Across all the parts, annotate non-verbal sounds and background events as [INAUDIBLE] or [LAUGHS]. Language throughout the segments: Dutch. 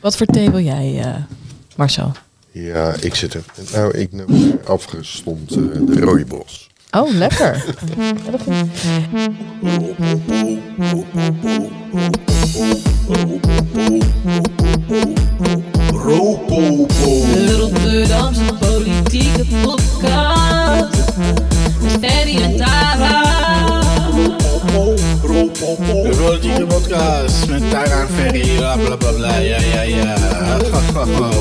Wat voor thee wil jij, eh, Marcel? Ja, ik zit er. Nou, ik neem afgestompt uh, de rooibos. Oh, lekker. [LAUGHS] Podcast. Met Ferry en Tara. De politieke podcast met Tara en Ferry, bla bla bla bla, ja ja ja.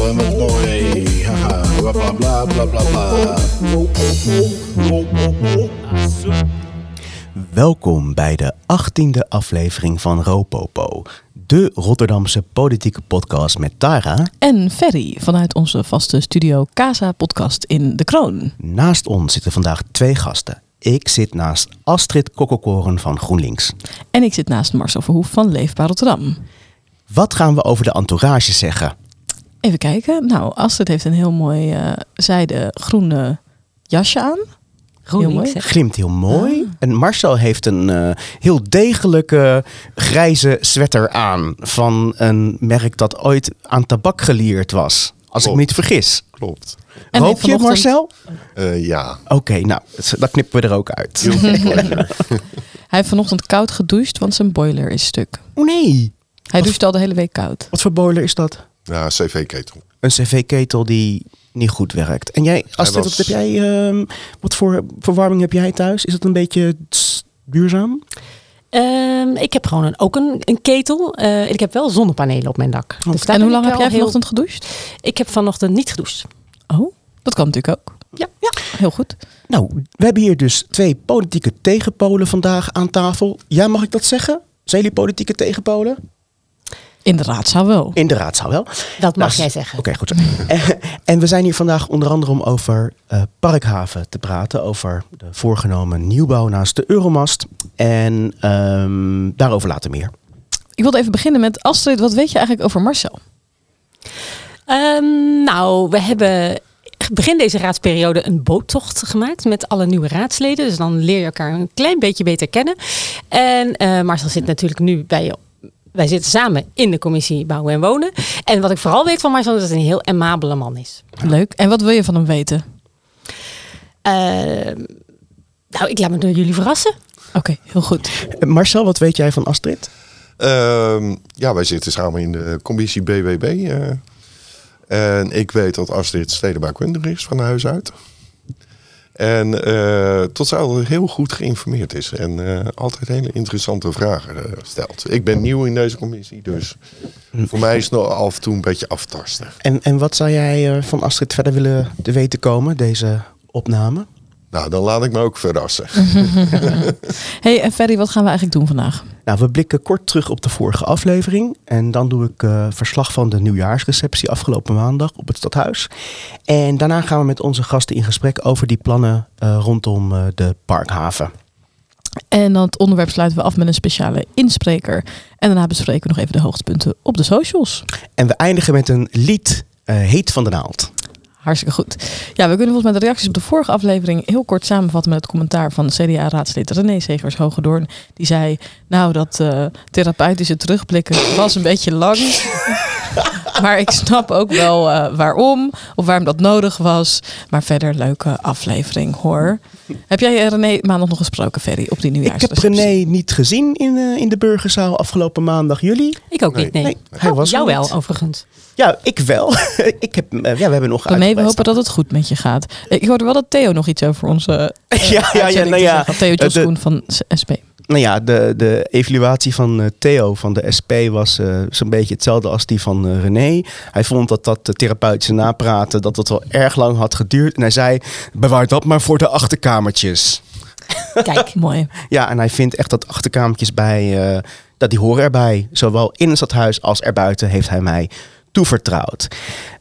En wat mooi, haha, bla bla bla bla bla bla. Welkom bij de 18e aflevering van Ropopo, de Rotterdamse politieke podcast met Tara. En Ferry vanuit onze vaste studio Casa Podcast in De Kroon. Naast ons zitten vandaag twee gasten. Ik zit naast Astrid Kokkelkoren van GroenLinks. En ik zit naast Marcel Verhoef van Leefbaar Rotterdam. Wat gaan we over de entourage zeggen? Even kijken. Nou, Astrid heeft een heel mooi eh zijde groene jasje aan. Heel mooi. Glimt heel mooi. En Marcel heeft een eh, heel degelijke grijze sweater aan van een merk dat ooit aan tabak geleerd was. Als ik me niet vergis. Klopt. En Rook je, Marcel? Eh, ja. Oké, nou, dat knippen we er ook uit. [LAUGHS] Hij heeft vanochtend koud gedoucht, want zijn boiler is stuk. Oh nee, Hij doucht al de hele week koud. wat voor boiler is dat? Ja, cv-ketel. Een cv-ketel die niet goed werkt. En jij, Astrid, was- wat, heb jij, ehm, wat voor verwarming heb jij thuis? Is het een beetje duurzaam? Ehm, ik heb gewoon een, ook een, een ketel. Eh, ik heb wel zonnepanelen op mijn dak. Dus en hoe lang heb jij heel- vanochtend gedoucht? Ik heb vanochtend niet gedoucht. Oh, dat kan natuurlijk ook. Ja. ja heel goed. Nou, we hebben hier dus twee politieke tegenpolen vandaag aan tafel. Ja, mag ik dat zeggen? Zijn jullie politieke tegenpolen? In de raadzaal wel. In de raadzaal wel. Dat mag Nou, jij zeggen. Oké, goed zo. En- en we zijn hier vandaag onder andere om over eh, Parkhaven te praten. Over de voorgenomen nieuwbouw naast de Euromast. En ehm, daarover later meer. Ik wilde even beginnen met Astrid. Wat weet je eigenlijk over Marcel? Ehm, nou, we hebben begin deze raadsperiode een boottocht gemaakt met alle nieuwe raadsleden. Dus dan leer je elkaar een klein beetje beter kennen. En eh Marcel zit natuurlijk nu bij je. Wij zitten samen in de commissie Bouwen en Wonen. En wat ik vooral weet van Marcel is dat hij een heel amabele man is. Leuk. En wat wil je van hem weten? Ehm, nou, ik laat me door jullie verrassen. Oké, heel goed. Marcel, wat weet jij van Astrid? Ehm, ja, wij zitten samen in de commissie BWB. eh. en ik weet dat Astrid stedenbouwkundig is van huis uit. En eh, tot ze heel goed geïnformeerd is. En eh, altijd hele interessante vragen eh, stelt. Ik ben nieuw in deze commissie, dus voor mij is het nog af en toe een beetje aftasten. En, en wat zou jij van Astrid verder willen te weten komen, deze opname? Nou, dan laat ik me ook verrassen. [LAUGHS] hey, en Ferry, wat gaan we eigenlijk doen vandaag? Nou, we blikken kort terug op de vorige aflevering. En dan doe ik eh, verslag van de nieuwjaarsreceptie afgelopen maandag op het stadhuis. En daarna gaan we met onze gasten in gesprek over die plannen eh, rondom eh, de parkhaven. En dan het onderwerp sluiten we af met een speciale inspreker. En daarna bespreken we nog even de hoogtepunten op de socials. En we eindigen met een lied, eh, Heet van de Naald. Hartstikke goed. Ja, we kunnen volgens mij de reacties op de vorige aflevering heel kort samenvatten met het commentaar van CDA-raadslid René Segers Hogedoorn. Die zei, nou dat eh, therapeutische terugblikken was een beetje lang. [LAUGHS] maar ik snap ook wel eh, waarom of waarom dat nodig was. Maar verder leuke aflevering hoor. Heb jij eh, René maandag nog gesproken, Ferry, op die Ik heb nieuwjaarsreceptie? René niet gezien in, eh, in de burgerzaal afgelopen maandag. Jullie? Ik ook Nee. niet, nee. Nee, hij Oh, was jou wel, overigens. Ja, ik wel. [LAUGHS] ik heb, ja, we hebben nog René, we hopen dat het goed met je gaat. Ik hoorde wel dat Theo nog iets over onze eh, [LAUGHS] Ja, ja, ja, nou ja. Theo Joskoen van SP. Nou ja, de, de evaluatie van eh, Theo van de SP was eh, zo'n beetje hetzelfde als die van eh, René. Hij vond dat dat therapeutische napraten, dat dat wel erg lang had geduurd. En hij zei, bewaar dat maar voor de achterkamertjes. [LAUGHS] Kijk, Mooi. Ja, en hij vindt echt dat achterkamertjes bij, dat die horen erbij. Zowel in het stadhuis als erbuiten heeft hij mij toevertrouwd.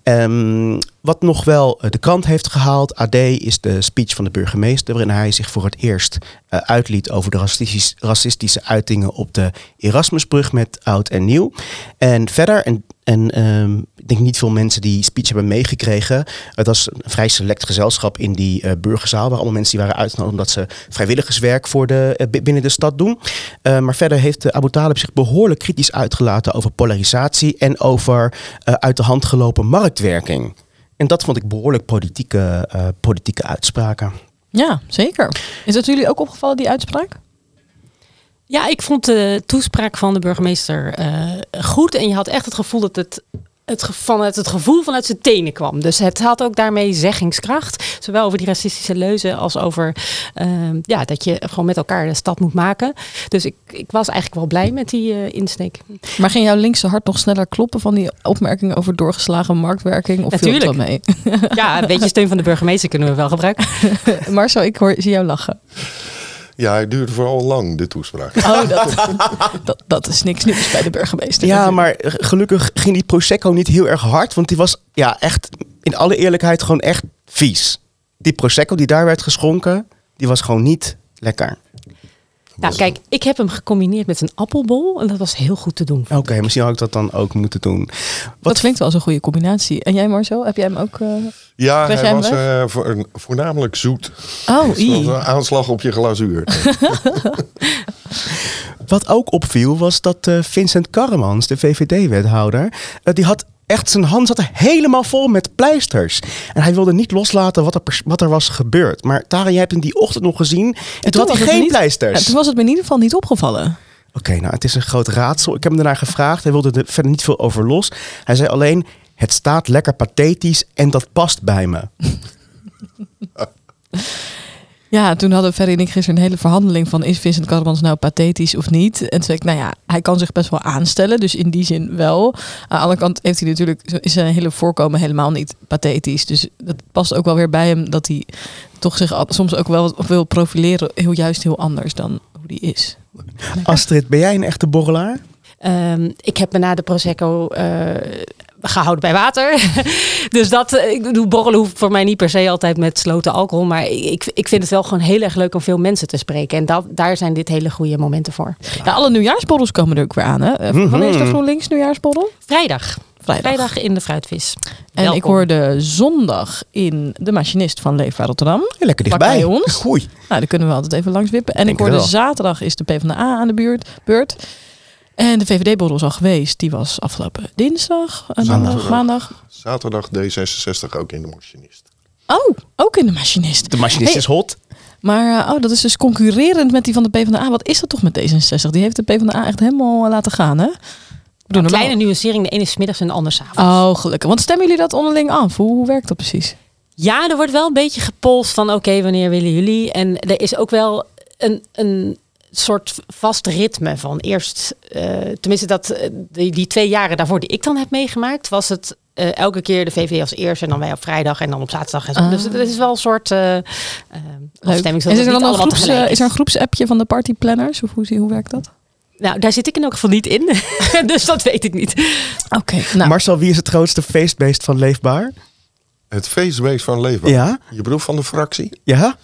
Ehm, wat nog wel eh, de krant heeft gehaald, AD, is de speech van de burgemeester, waarin hij zich voor het eerst eh, uitliet over de racistisch- racistische uitingen op de Erasmusbrug met oud en nieuw. En verder, en En ehm, ik denk niet veel mensen die speech hebben meegekregen. Het was een vrij select gezelschap in die eh, burgerzaal. Waar allemaal mensen die waren uitgenodigd omdat ze vrijwilligerswerk voor de, bi- binnen de stad doen. Eh, maar verder heeft uh, Abu Talib zich behoorlijk kritisch uitgelaten over polarisatie en over uit de hand gelopen marktwerking. En dat vond ik behoorlijk politieke, eh, politieke uitspraken. Ja, zeker. Is dat jullie ook opgevallen, die uitspraak? Ja, ik vond de toespraak van de burgemeester eh, goed. En je had echt het gevoel dat het, het vanuit het gevoel vanuit zijn tenen kwam. Dus het had ook daarmee zeggingskracht. Zowel over die racistische leuzen als over ehm, ja, dat je gewoon met elkaar de stad moet maken. Dus ik, ik was eigenlijk wel blij met die eh, insteek. Maar ging jouw linkse hart nog sneller kloppen van die opmerkingen over doorgeslagen marktwerking? Of viel het wel mee? Ja, een beetje steun van de burgemeester kunnen we wel gebruiken. [LAUGHS] Marcel, ik hoor, zie jou lachen. Ja, het duurde vooral lang, de toespraak. Oh, dat, dat, dat is niks nieuws bij de burgemeester. Ja, maar eh, gelukkig ging die Prosecco niet heel erg hard. Want die was ja, echt, in alle eerlijkheid, gewoon echt vies. Die Prosecco die daar werd geschonken, die was gewoon niet lekker. Nou, kijk, ik heb hem gecombineerd met een appelbol. En dat was heel goed te doen. Oké, misschien had ik dat dan ook moeten doen. Dat klinkt wel als een goede combinatie. En jij Marcel, heb jij hem ook... eh, Ja, hij was eh, voor, voornamelijk zoet. Oh, [LAUGHS] een aanslag op je glazuur. [LAUGHS] Wat ook opviel was dat eh, Vincent Karremans, de VVD-wethouder, die had echt zijn hand zat er helemaal vol met pleisters. En hij wilde niet loslaten wat er, wat er was gebeurd. Maar Tara, jij hebt hem die ochtend nog gezien en toen, had hij geen niet- pleisters. Ja, toen was het me in ieder geval niet opgevallen. Oké, nou het is een groot raadsel. Ik heb hem daarna gevraagd. Hij wilde er verder niet veel over los. Hij zei alleen, het staat lekker pathetisch en dat past bij me. [LAUGHS] Ja, toen hadden Ferry en ik gisteren een hele verhandeling van... is Vincent Karremans nou pathetisch of niet? En toen zei ik, nou ja, hij kan zich best wel aanstellen. Dus in die zin wel. Aan de andere kant heeft hij natuurlijk, is zijn hele voorkomen helemaal niet pathetisch. Dus dat past ook wel weer bij hem dat hij toch zich soms ook wel wil profileren. Heel juist heel anders dan hoe die is. Astrid, ben jij een echte borrelaar? Ehm, ik heb me na de Prosecco eh, gehouden bij water. [LAUGHS] dus dat, eh, ik bedoel, borrelen hoeft voor mij niet per se altijd met sloten alcohol. Maar ik, ik vind het wel gewoon heel erg leuk om veel mensen te spreken. En dat, daar zijn dit hele goede momenten voor. Ja, alle nieuwjaarsborrels komen er ook weer aan. Hè? Eh, Wanneer is de GroenLinks nieuwjaarsborrel? Vrijdag. Vrijdag. Vrijdag in de fruitvis. En ik hoorde zondag in de machinist van Leefbaar Rotterdam. Ja, lekker dichtbij. bij ons. Oei. Nou, daar kunnen we altijd even langs wippen. En Denk ik hoorde zaterdag is de PvdA aan de buurt, beurt. En de VVD-borrel is al geweest. Die was afgelopen dinsdag, eh, maandag, Zaterdag. maandag. Zaterdag D66 ook in de machinist. Oh, ook in de machinist. De machinist Hey, is hot. Maar eh, oh, dat is dus concurrerend met die van de PvdA. Wat is dat toch met D66? Die heeft de PvdA echt helemaal eh, laten gaan, hè? Een normaal- kleine nuancering. De ene is 's middags en de ander 's avonds. Oh, gelukkig. Want stemmen jullie dat onderling af? Hoe, hoe werkt dat precies? Ja, er wordt wel een beetje gepolst van oké, wanneer willen jullie? En er is ook wel een, een soort vast ritme van eerst, eh, tenminste dat eh, die, die twee jaren daarvoor die ik dan heb meegemaakt, was het eh, elke keer de VVD als eerste en dan wij op vrijdag en dan op zaterdag en zo. Ah. Dus het is wel een soort Leuk. afstemming. Is er dan een, groeps, is er een groepsappje van de partyplanners? Of hoe, zie- hoe werkt dat? Nou, daar zit ik in elk geval niet in. [LAUGHS] dus dat weet ik niet. Oké, nou. Marcel, wie is het grootste feestbeest van Leefbaar? Het feestbeest van Leefbaar. Ja? Je bedoelt van de fractie? Ja?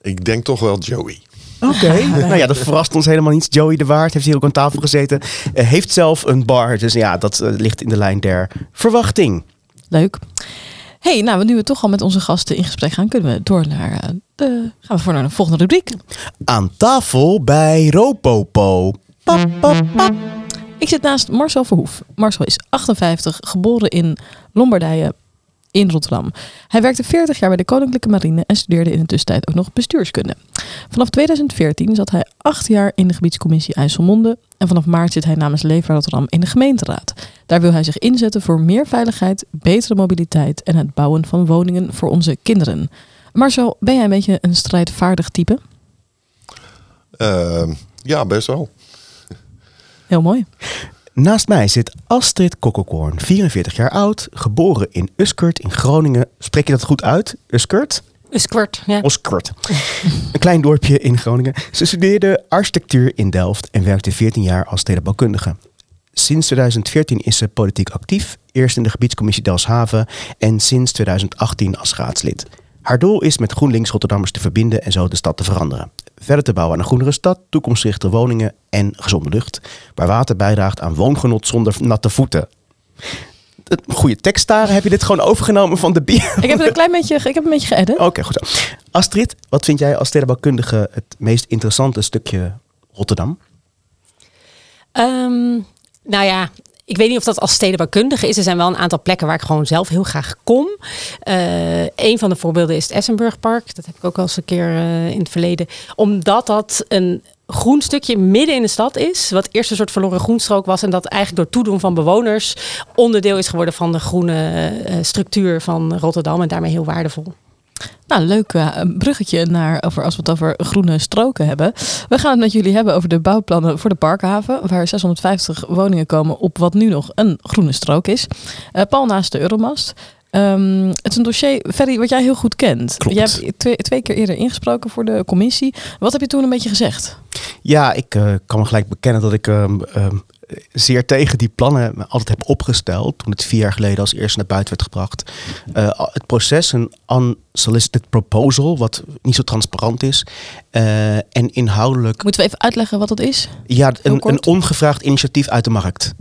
Ik denk toch wel Joey. Oké. [LAUGHS] nou ja, dat verrast ons helemaal niet. Joey de Waard heeft hier ook aan tafel gezeten. Eh, heeft zelf een bar. Dus ja, dat eh, ligt in de lijn der verwachting. Leuk. hey, nou, nu we toch al met onze gasten in gesprek gaan, kunnen we door naar eh, de. Gaan we voor naar de volgende rubriek. Aan tafel bij Ropopo. Pap, pap, pap. Ik zit naast Marcel Verhoef. Marcel is 58, geboren in Lombardije in Rotterdam. Hij werkte 40 jaar bij de Koninklijke Marine en studeerde in de tussentijd ook nog bestuurskunde. Vanaf 2014 zat hij acht jaar in de gebiedscommissie IJsselmonde en vanaf maart zit hij namens Leefbaar Rotterdam in de gemeenteraad. Daar wil hij zich inzetten voor meer veiligheid, betere mobiliteit en het bouwen van woningen voor onze kinderen. Marcel, ben jij een beetje een strijdvaardig type? Eh, ja, best wel. Heel mooi. Naast mij zit Astrid Kokkelkoorn, 44 jaar oud, geboren in Uskert in Groningen. Spreek je dat goed uit? Uskert? Squirt, ja. Oskert. Een klein dorpje in Groningen. Ze studeerde architectuur in Delft en werkte 14 jaar als stedenbouwkundige. Sinds 2014 is ze politiek actief, eerst in de gebiedscommissie Delfshaven en sinds 2018 als raadslid. Haar doel is met GroenLinks Rotterdammers te verbinden en zo de stad te veranderen. Verder te bouwen aan een groenere stad, toekomstgerichte woningen en gezonde lucht, waar water bijdraagt aan woongenot zonder natte voeten. Het- Goede tekst daar. Heb je dit gewoon overgenomen van de bier? Ik heb het een klein beetje, ik heb een beetje geëdit. Oké, goed zo. Astrid, wat vind jij als stedenbouwkundige het meest interessante stukje Rotterdam? Ehm, nou ja, ik weet niet of dat als stedenbouwkundige is. Er zijn wel een aantal plekken waar ik gewoon zelf heel graag kom. Eh een van de voorbeelden is het Essenburgpark. Dat heb ik ook al eens een keer eh, in het verleden. Omdat dat een groen stukje midden in de stad is. Wat eerst een soort verloren groenstrook was. En dat eigenlijk door toedoen van bewoners onderdeel is geworden van de groene eh, structuur van Rotterdam. En daarmee heel waardevol. Nou, leuk eh, bruggetje naar over, als we het over groene stroken hebben. We gaan het met jullie hebben over de bouwplannen voor de Parkhaven, waar 650 woningen komen op wat nu nog een groene strook is. Eh pal naast de Euromast. Ehm, het is een dossier, Ferry, wat jij heel goed kent. Klopt. Jij hebt twee, twee keer eerder ingesproken voor de commissie. Wat heb je toen een beetje gezegd? Ja, ik eh, kan me gelijk bekennen dat ik ehm, ehm, zeer tegen die plannen altijd heb opgesteld. Toen het vier jaar geleden als eerste naar buiten werd gebracht. Eh, het proces, een unsolicited proposal, wat niet zo transparant is. eh, en inhoudelijk, Moeten we even uitleggen wat dat is? ja, een, een ongevraagd initiatief uit de markt.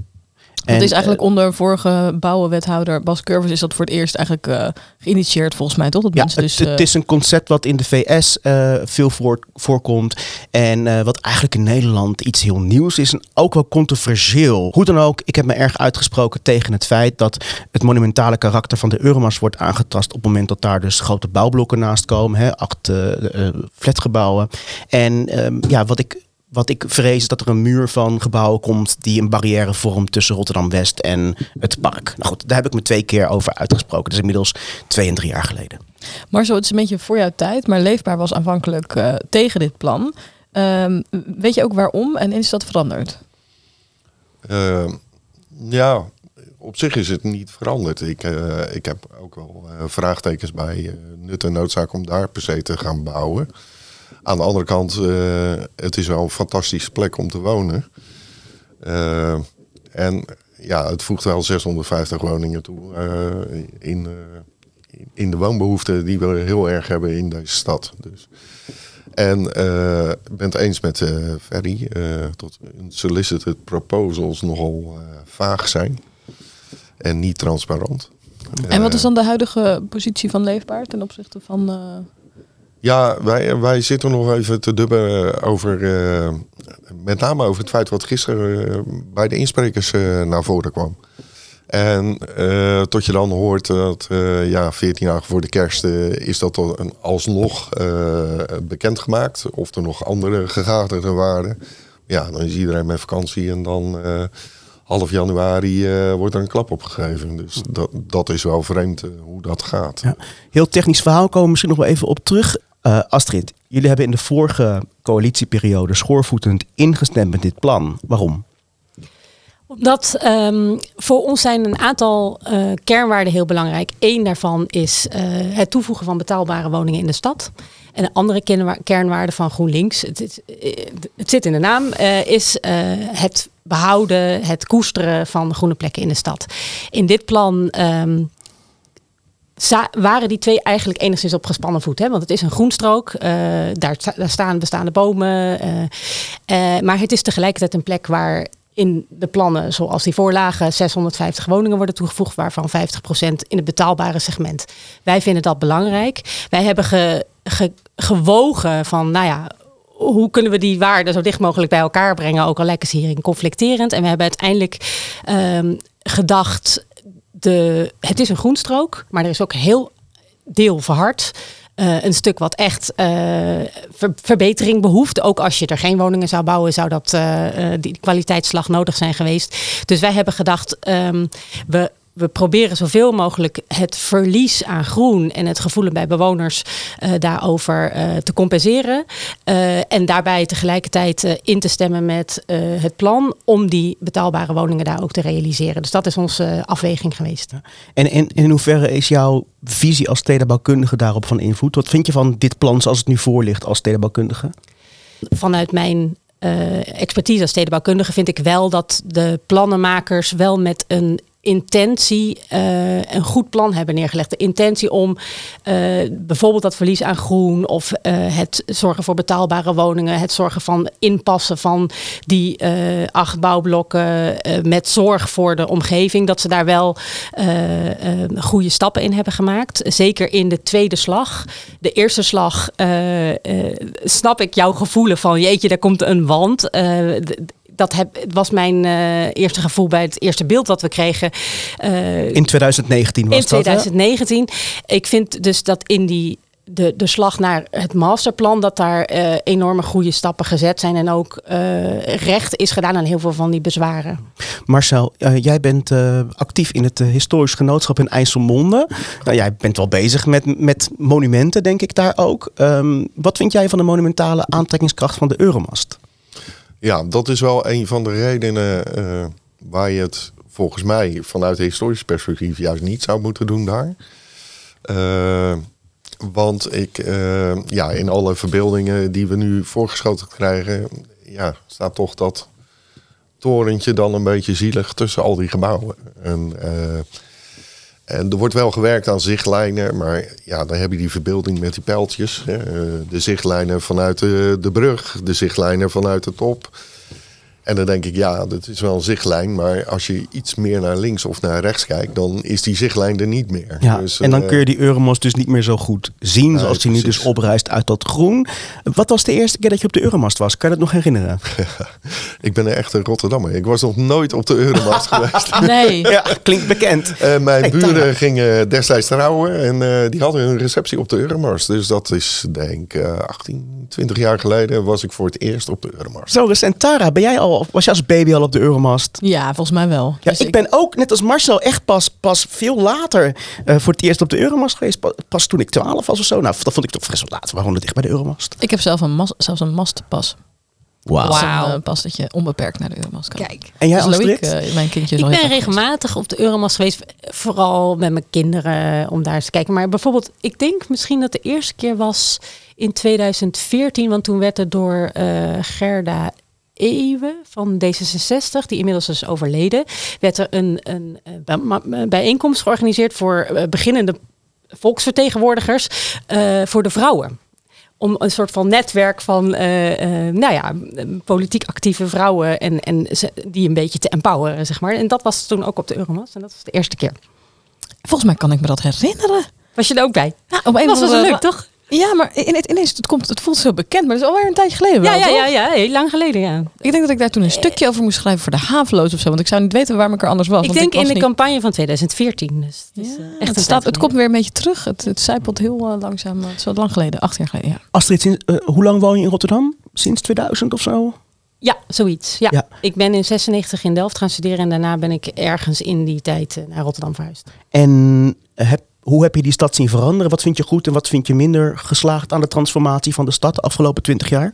Dat En, is eigenlijk onder vorige bouwenwethouder Bas Curvers is dat voor het eerst eigenlijk eh, geïnitieerd volgens mij, toch? Dat Ja, mensen het, dus, het eh, is een concept wat in de VS eh, veel voor, voorkomt. En eh, wat eigenlijk in Nederland iets heel nieuws is. En ook wel controversieel. Hoe dan ook, ik heb me erg uitgesproken tegen het feit dat het monumentale karakter van de Euromast wordt aangetast. op het moment dat daar dus grote bouwblokken naast komen. Hè, acht eh, eh, flatgebouwen. En ehm, ja, wat ik. Wat ik vrees is dat er een muur van gebouwen komt die een barrière vormt tussen Rotterdam-West en het park. Nou goed, daar heb ik me twee keer over uitgesproken. Dat is inmiddels twee en drie jaar geleden. Marcel, het is een beetje voor jouw tijd, maar Leefbaar was aanvankelijk eh, tegen dit plan. Ehm, weet je ook waarom en is dat veranderd? Eh, ja, op zich is het niet veranderd. Ik, eh, ik heb ook wel eh, vraagtekens bij eh, nut en noodzaak om daar per se te gaan bouwen. Aan de andere kant, eh, het is wel een fantastische plek om te wonen. Eh, en ja, het voegt wel 650 woningen toe eh, in, in de woonbehoeften die we heel erg hebben in deze stad. Dus. En ik ben het eens met Ferry dat solicited proposals nogal vaag zijn en niet transparant. en wat is dan de huidige positie van Leefbaar ten opzichte van... eh, Ja, wij, wij zitten nog even te dubben over, eh, met name over het feit wat gisteren eh, bij de insprekers eh, naar voren kwam. En eh, tot je dan hoort dat eh, ja, 14 dagen voor de kerst eh, is dat een, alsnog eh, bekendgemaakt. Of er nog andere gegadigden waren. Ja, dan is iedereen met vakantie en dan eh, half januari eh, wordt er een klap opgegeven. Dus dat, dat is wel vreemd eh, hoe dat gaat. Ja. Heel technisch verhaal komen we misschien nog wel even op terug. Eh, Astrid, jullie hebben in de vorige coalitieperiode schoorvoetend ingestemd met dit plan. Waarom? Omdat ehm, voor ons zijn een aantal eh, kernwaarden heel belangrijk. Eén daarvan is eh, het toevoegen van betaalbare woningen in de stad. En een andere kernwa- kernwaarde van GroenLinks, het, zit in de naam, is het behouden, het koesteren van groene plekken in de stad. In dit plan ehm, waren die twee eigenlijk enigszins op gespannen voet. Hè? Want het is een groenstrook, eh, daar, sta- daar staan bestaande bomen. eh, eh, maar het is tegelijkertijd een plek waar in de plannen zoals die voorlagen 650 woningen worden toegevoegd, waarvan 50% in het betaalbare segment. Wij vinden dat belangrijk. Wij hebben ge- ge- gewogen van, nou ja, hoe kunnen we die waarden zo dicht mogelijk bij elkaar brengen, ook al lijken ze hierin conflicterend. En we hebben uiteindelijk ehm, gedacht, de, het is een groenstrook, maar er is ook heel deel verhard. Eh, een stuk wat echt eh, ver- verbetering behoeft. Ook als je er geen woningen zou bouwen, zou dat eh, die kwaliteitsslag nodig zijn geweest. Dus wij hebben gedacht, ehm, we, we proberen zoveel mogelijk het verlies aan groen en het gevoelen bij bewoners eh, daarover eh, te compenseren. Eh, en daarbij tegelijkertijd in te stemmen met het plan om die betaalbare woningen daar ook te realiseren. Dus dat is onze afweging geweest. En in, in hoeverre is jouw visie als stedenbouwkundige daarop van invloed? Wat vind je van dit plan zoals het nu voor ligt als stedenbouwkundige? vanuit mijn expertise als stedenbouwkundige vind ik wel dat de plannenmakers wel met een intentie eh, een goed plan hebben neergelegd. De intentie om eh, bijvoorbeeld dat verlies aan groen of eh, het zorgen voor betaalbare woningen, het zorgen van inpassen van die acht bouwblokken met zorg voor de omgeving, dat ze daar wel goede stappen in hebben gemaakt. Zeker in de tweede slag. De eerste slag snap ik jouw gevoelen van jeetje, daar komt een wand. Dat heb, was mijn eh, eerste gevoel bij het eerste beeld wat we kregen. eh, In 2019 was in dat, hè? 2019. Ik vind dus dat in die de, de slag naar het masterplan, dat daar eh, enorme goede stappen gezet zijn. En ook recht is gedaan aan heel veel van die bezwaren. Marcel, jij bent actief in het historisch genootschap in IJsselmonde. Nou, jij bent wel bezig met, met monumenten, denk ik daar ook. Ehm, wat vind jij van de monumentale aantrekkingskracht van de Euromast? Ja, dat is wel een van de redenen eh, waar je het volgens mij vanuit historisch perspectief juist niet zou moeten doen daar. Eh, want ik, eh, ja, in alle verbeeldingen die we nu voorgeschoten krijgen, ja, staat toch dat torentje dan een beetje zielig tussen al die gebouwen. En, en er wordt wel gewerkt aan zichtlijnen, maar ja, dan heb je die verbeelding met die pijltjes. Hè. Eh, De zichtlijnen vanuit de, de brug, de zichtlijnen vanuit de top. En dan denk ik, ja, dat is wel een zichtlijn. Maar als je iets meer naar links of naar rechts kijkt, dan is die zichtlijn er niet meer. Ja, Dus, en dan eh, kun je die Euromast dus niet meer zo goed zien, Nee, zoals die nu dus oprijst uit dat groen. Wat was de eerste keer dat je op de Euromast was? Kan je dat nog herinneren? [LAUGHS] Ik ben een echte Rotterdammer. Ik was nog nooit op de Euromast [LAUGHS] geweest. Nee. [LAUGHS] Ja, klinkt bekend. Eh, mijn Hey, buren gingen destijds trouwen en eh, die hadden hun receptie op de Euromast. Dus dat is denk ik eh, 18, 20 jaar geleden was ik voor het eerst op de Euromast. Zo recent, Tara, ben jij al, was je als baby al op de Euromast? Ja, volgens mij wel. Ja, Dus ik ben ook, net als Marcel, echt pas, pas veel later eh, voor het eerst op de Euromast geweest. Pa- Pas toen ik 12 was of zo. Nou, dat vond ik toch best wel laat. Woonden dicht bij de Euromast. Ik heb zelf een mas, zelfs een mastenpas. Wauw. Een eh, pas dat je onbeperkt naar de Euromast kan. Kijk. En jij, Dus eh, mijn kindje Ik ben regelmatig op de Euromast geweest, vooral met mijn kinderen om daar eens te kijken. Maar bijvoorbeeld, ik denk misschien dat de eerste keer was in 2014, want toen werd er door eh, Gerda Ewe van D66, die inmiddels is overleden, werd er een, een, eh, ma- bijeenkomst georganiseerd voor eh, beginnende volksvertegenwoordigers eh, voor de vrouwen om een soort van netwerk van eh, eh, nou ja, politiek actieve vrouwen en, en ze, die een beetje te empoweren, zeg maar. En dat was toen ook op de Euromast en dat was de eerste keer. Volgens mij kan ik me dat herinneren. Was je er ook bij? Nou, op een was wel leuk, toch? Ja, maar in het, ineens, het, komt, het voelt zo bekend, maar het is alweer een tijdje geleden wel, Ja, ja, toch? ja, ja, heel lang geleden, ja. Ik denk dat ik daar toen een stukje over moest schrijven voor de haveloos of zo. Want ik zou niet weten waarom ik er anders was. Ik want denk was in de niet- campagne van 2014. Dus het is, Ja, eh, echt het, een staat, het komt weer een beetje terug. Het, het zijpelt heel eh, langzaam. Het is wat lang geleden, acht jaar geleden. Ja. Astrid, sinds, eh, hoe lang woon je in Rotterdam? Sinds 2000 of zo? Ja, zoiets. Ja. Ja. Ik ben in 96 in Delft gaan studeren en daarna ben ik ergens in die tijd eh, naar Rotterdam verhuisd. En heb, hoe heb je die stad zien veranderen? Wat vind je goed en wat vind je minder geslaagd aan de transformatie van de stad de afgelopen 20 jaar?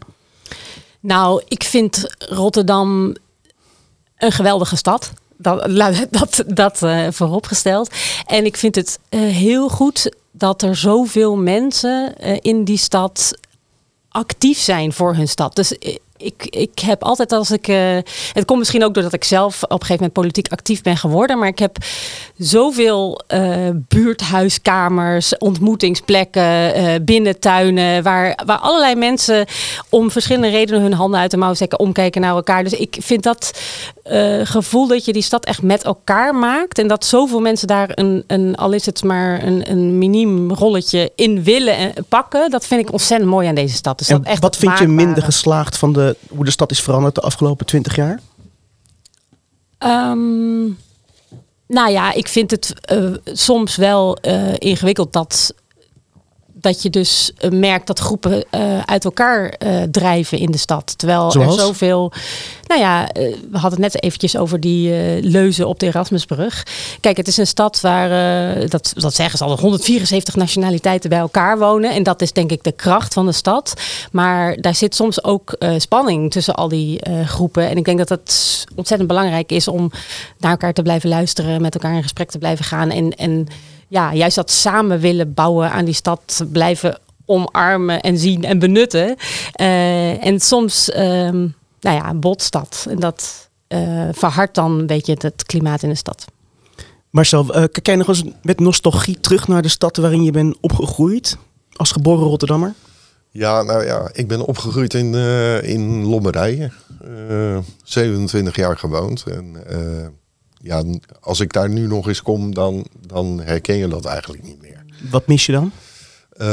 Nou, ik vind Rotterdam een geweldige stad. Dat, dat, dat eh, vooropgesteld. En ik vind het eh, heel goed dat er zoveel mensen eh, in die stad actief zijn voor hun stad. Dus ik, ik heb altijd als ik. eh, het komt misschien ook doordat ik zelf op een gegeven moment politiek actief ben geworden. Maar ik heb zoveel eh, buurthuiskamers, ontmoetingsplekken, eh, binnentuinen. Waar, waar allerlei mensen om verschillende redenen hun handen uit de mouw steken, omkijken naar elkaar. Dus ik vind dat gevoel dat je die stad echt met elkaar maakt. En dat zoveel mensen daar een, een al is het maar een, een miniem rolletje in willen en pakken. Dat vind ik ontzettend mooi aan deze stad. Dus En dat echt wat vind je minder geslaagd van de, hoe de stad is veranderd de afgelopen 20 jaar? Ehm, nou ja, ik vind het eh, soms wel eh, ingewikkeld dat, dat je dus eh, merkt dat groepen eh, uit elkaar eh, drijven in de stad. Terwijl Zoals? er zoveel. Nou ja, we hadden het net eventjes over die leuzen op de Erasmusbrug. Kijk, het is een stad waar, dat, dat zeggen ze al, 174 nationaliteiten bij elkaar wonen. En dat is denk ik de kracht van de stad. Maar daar zit soms ook spanning tussen al die groepen. En ik denk dat het ontzettend belangrijk is om naar elkaar te blijven luisteren, met elkaar in gesprek te blijven gaan. En, en ja, juist dat samen willen bouwen aan die stad blijven omarmen en zien en benutten. Eh, en soms, ehm, nou ja, botst dat. En dat eh, verhardt dan een beetje het, het klimaat in de stad. Marcel, eh, kijk jij nog eens met nostalgie terug naar de stad waarin je bent opgegroeid? Als geboren Rotterdammer? Ja, nou ja, ik ben opgegroeid in, eh, in Lombardije. Eh, 27 jaar gewoond. En eh, ja, als ik daar nu nog eens kom, dan, dan herken je dat eigenlijk niet meer. Wat mis je dan? Eh,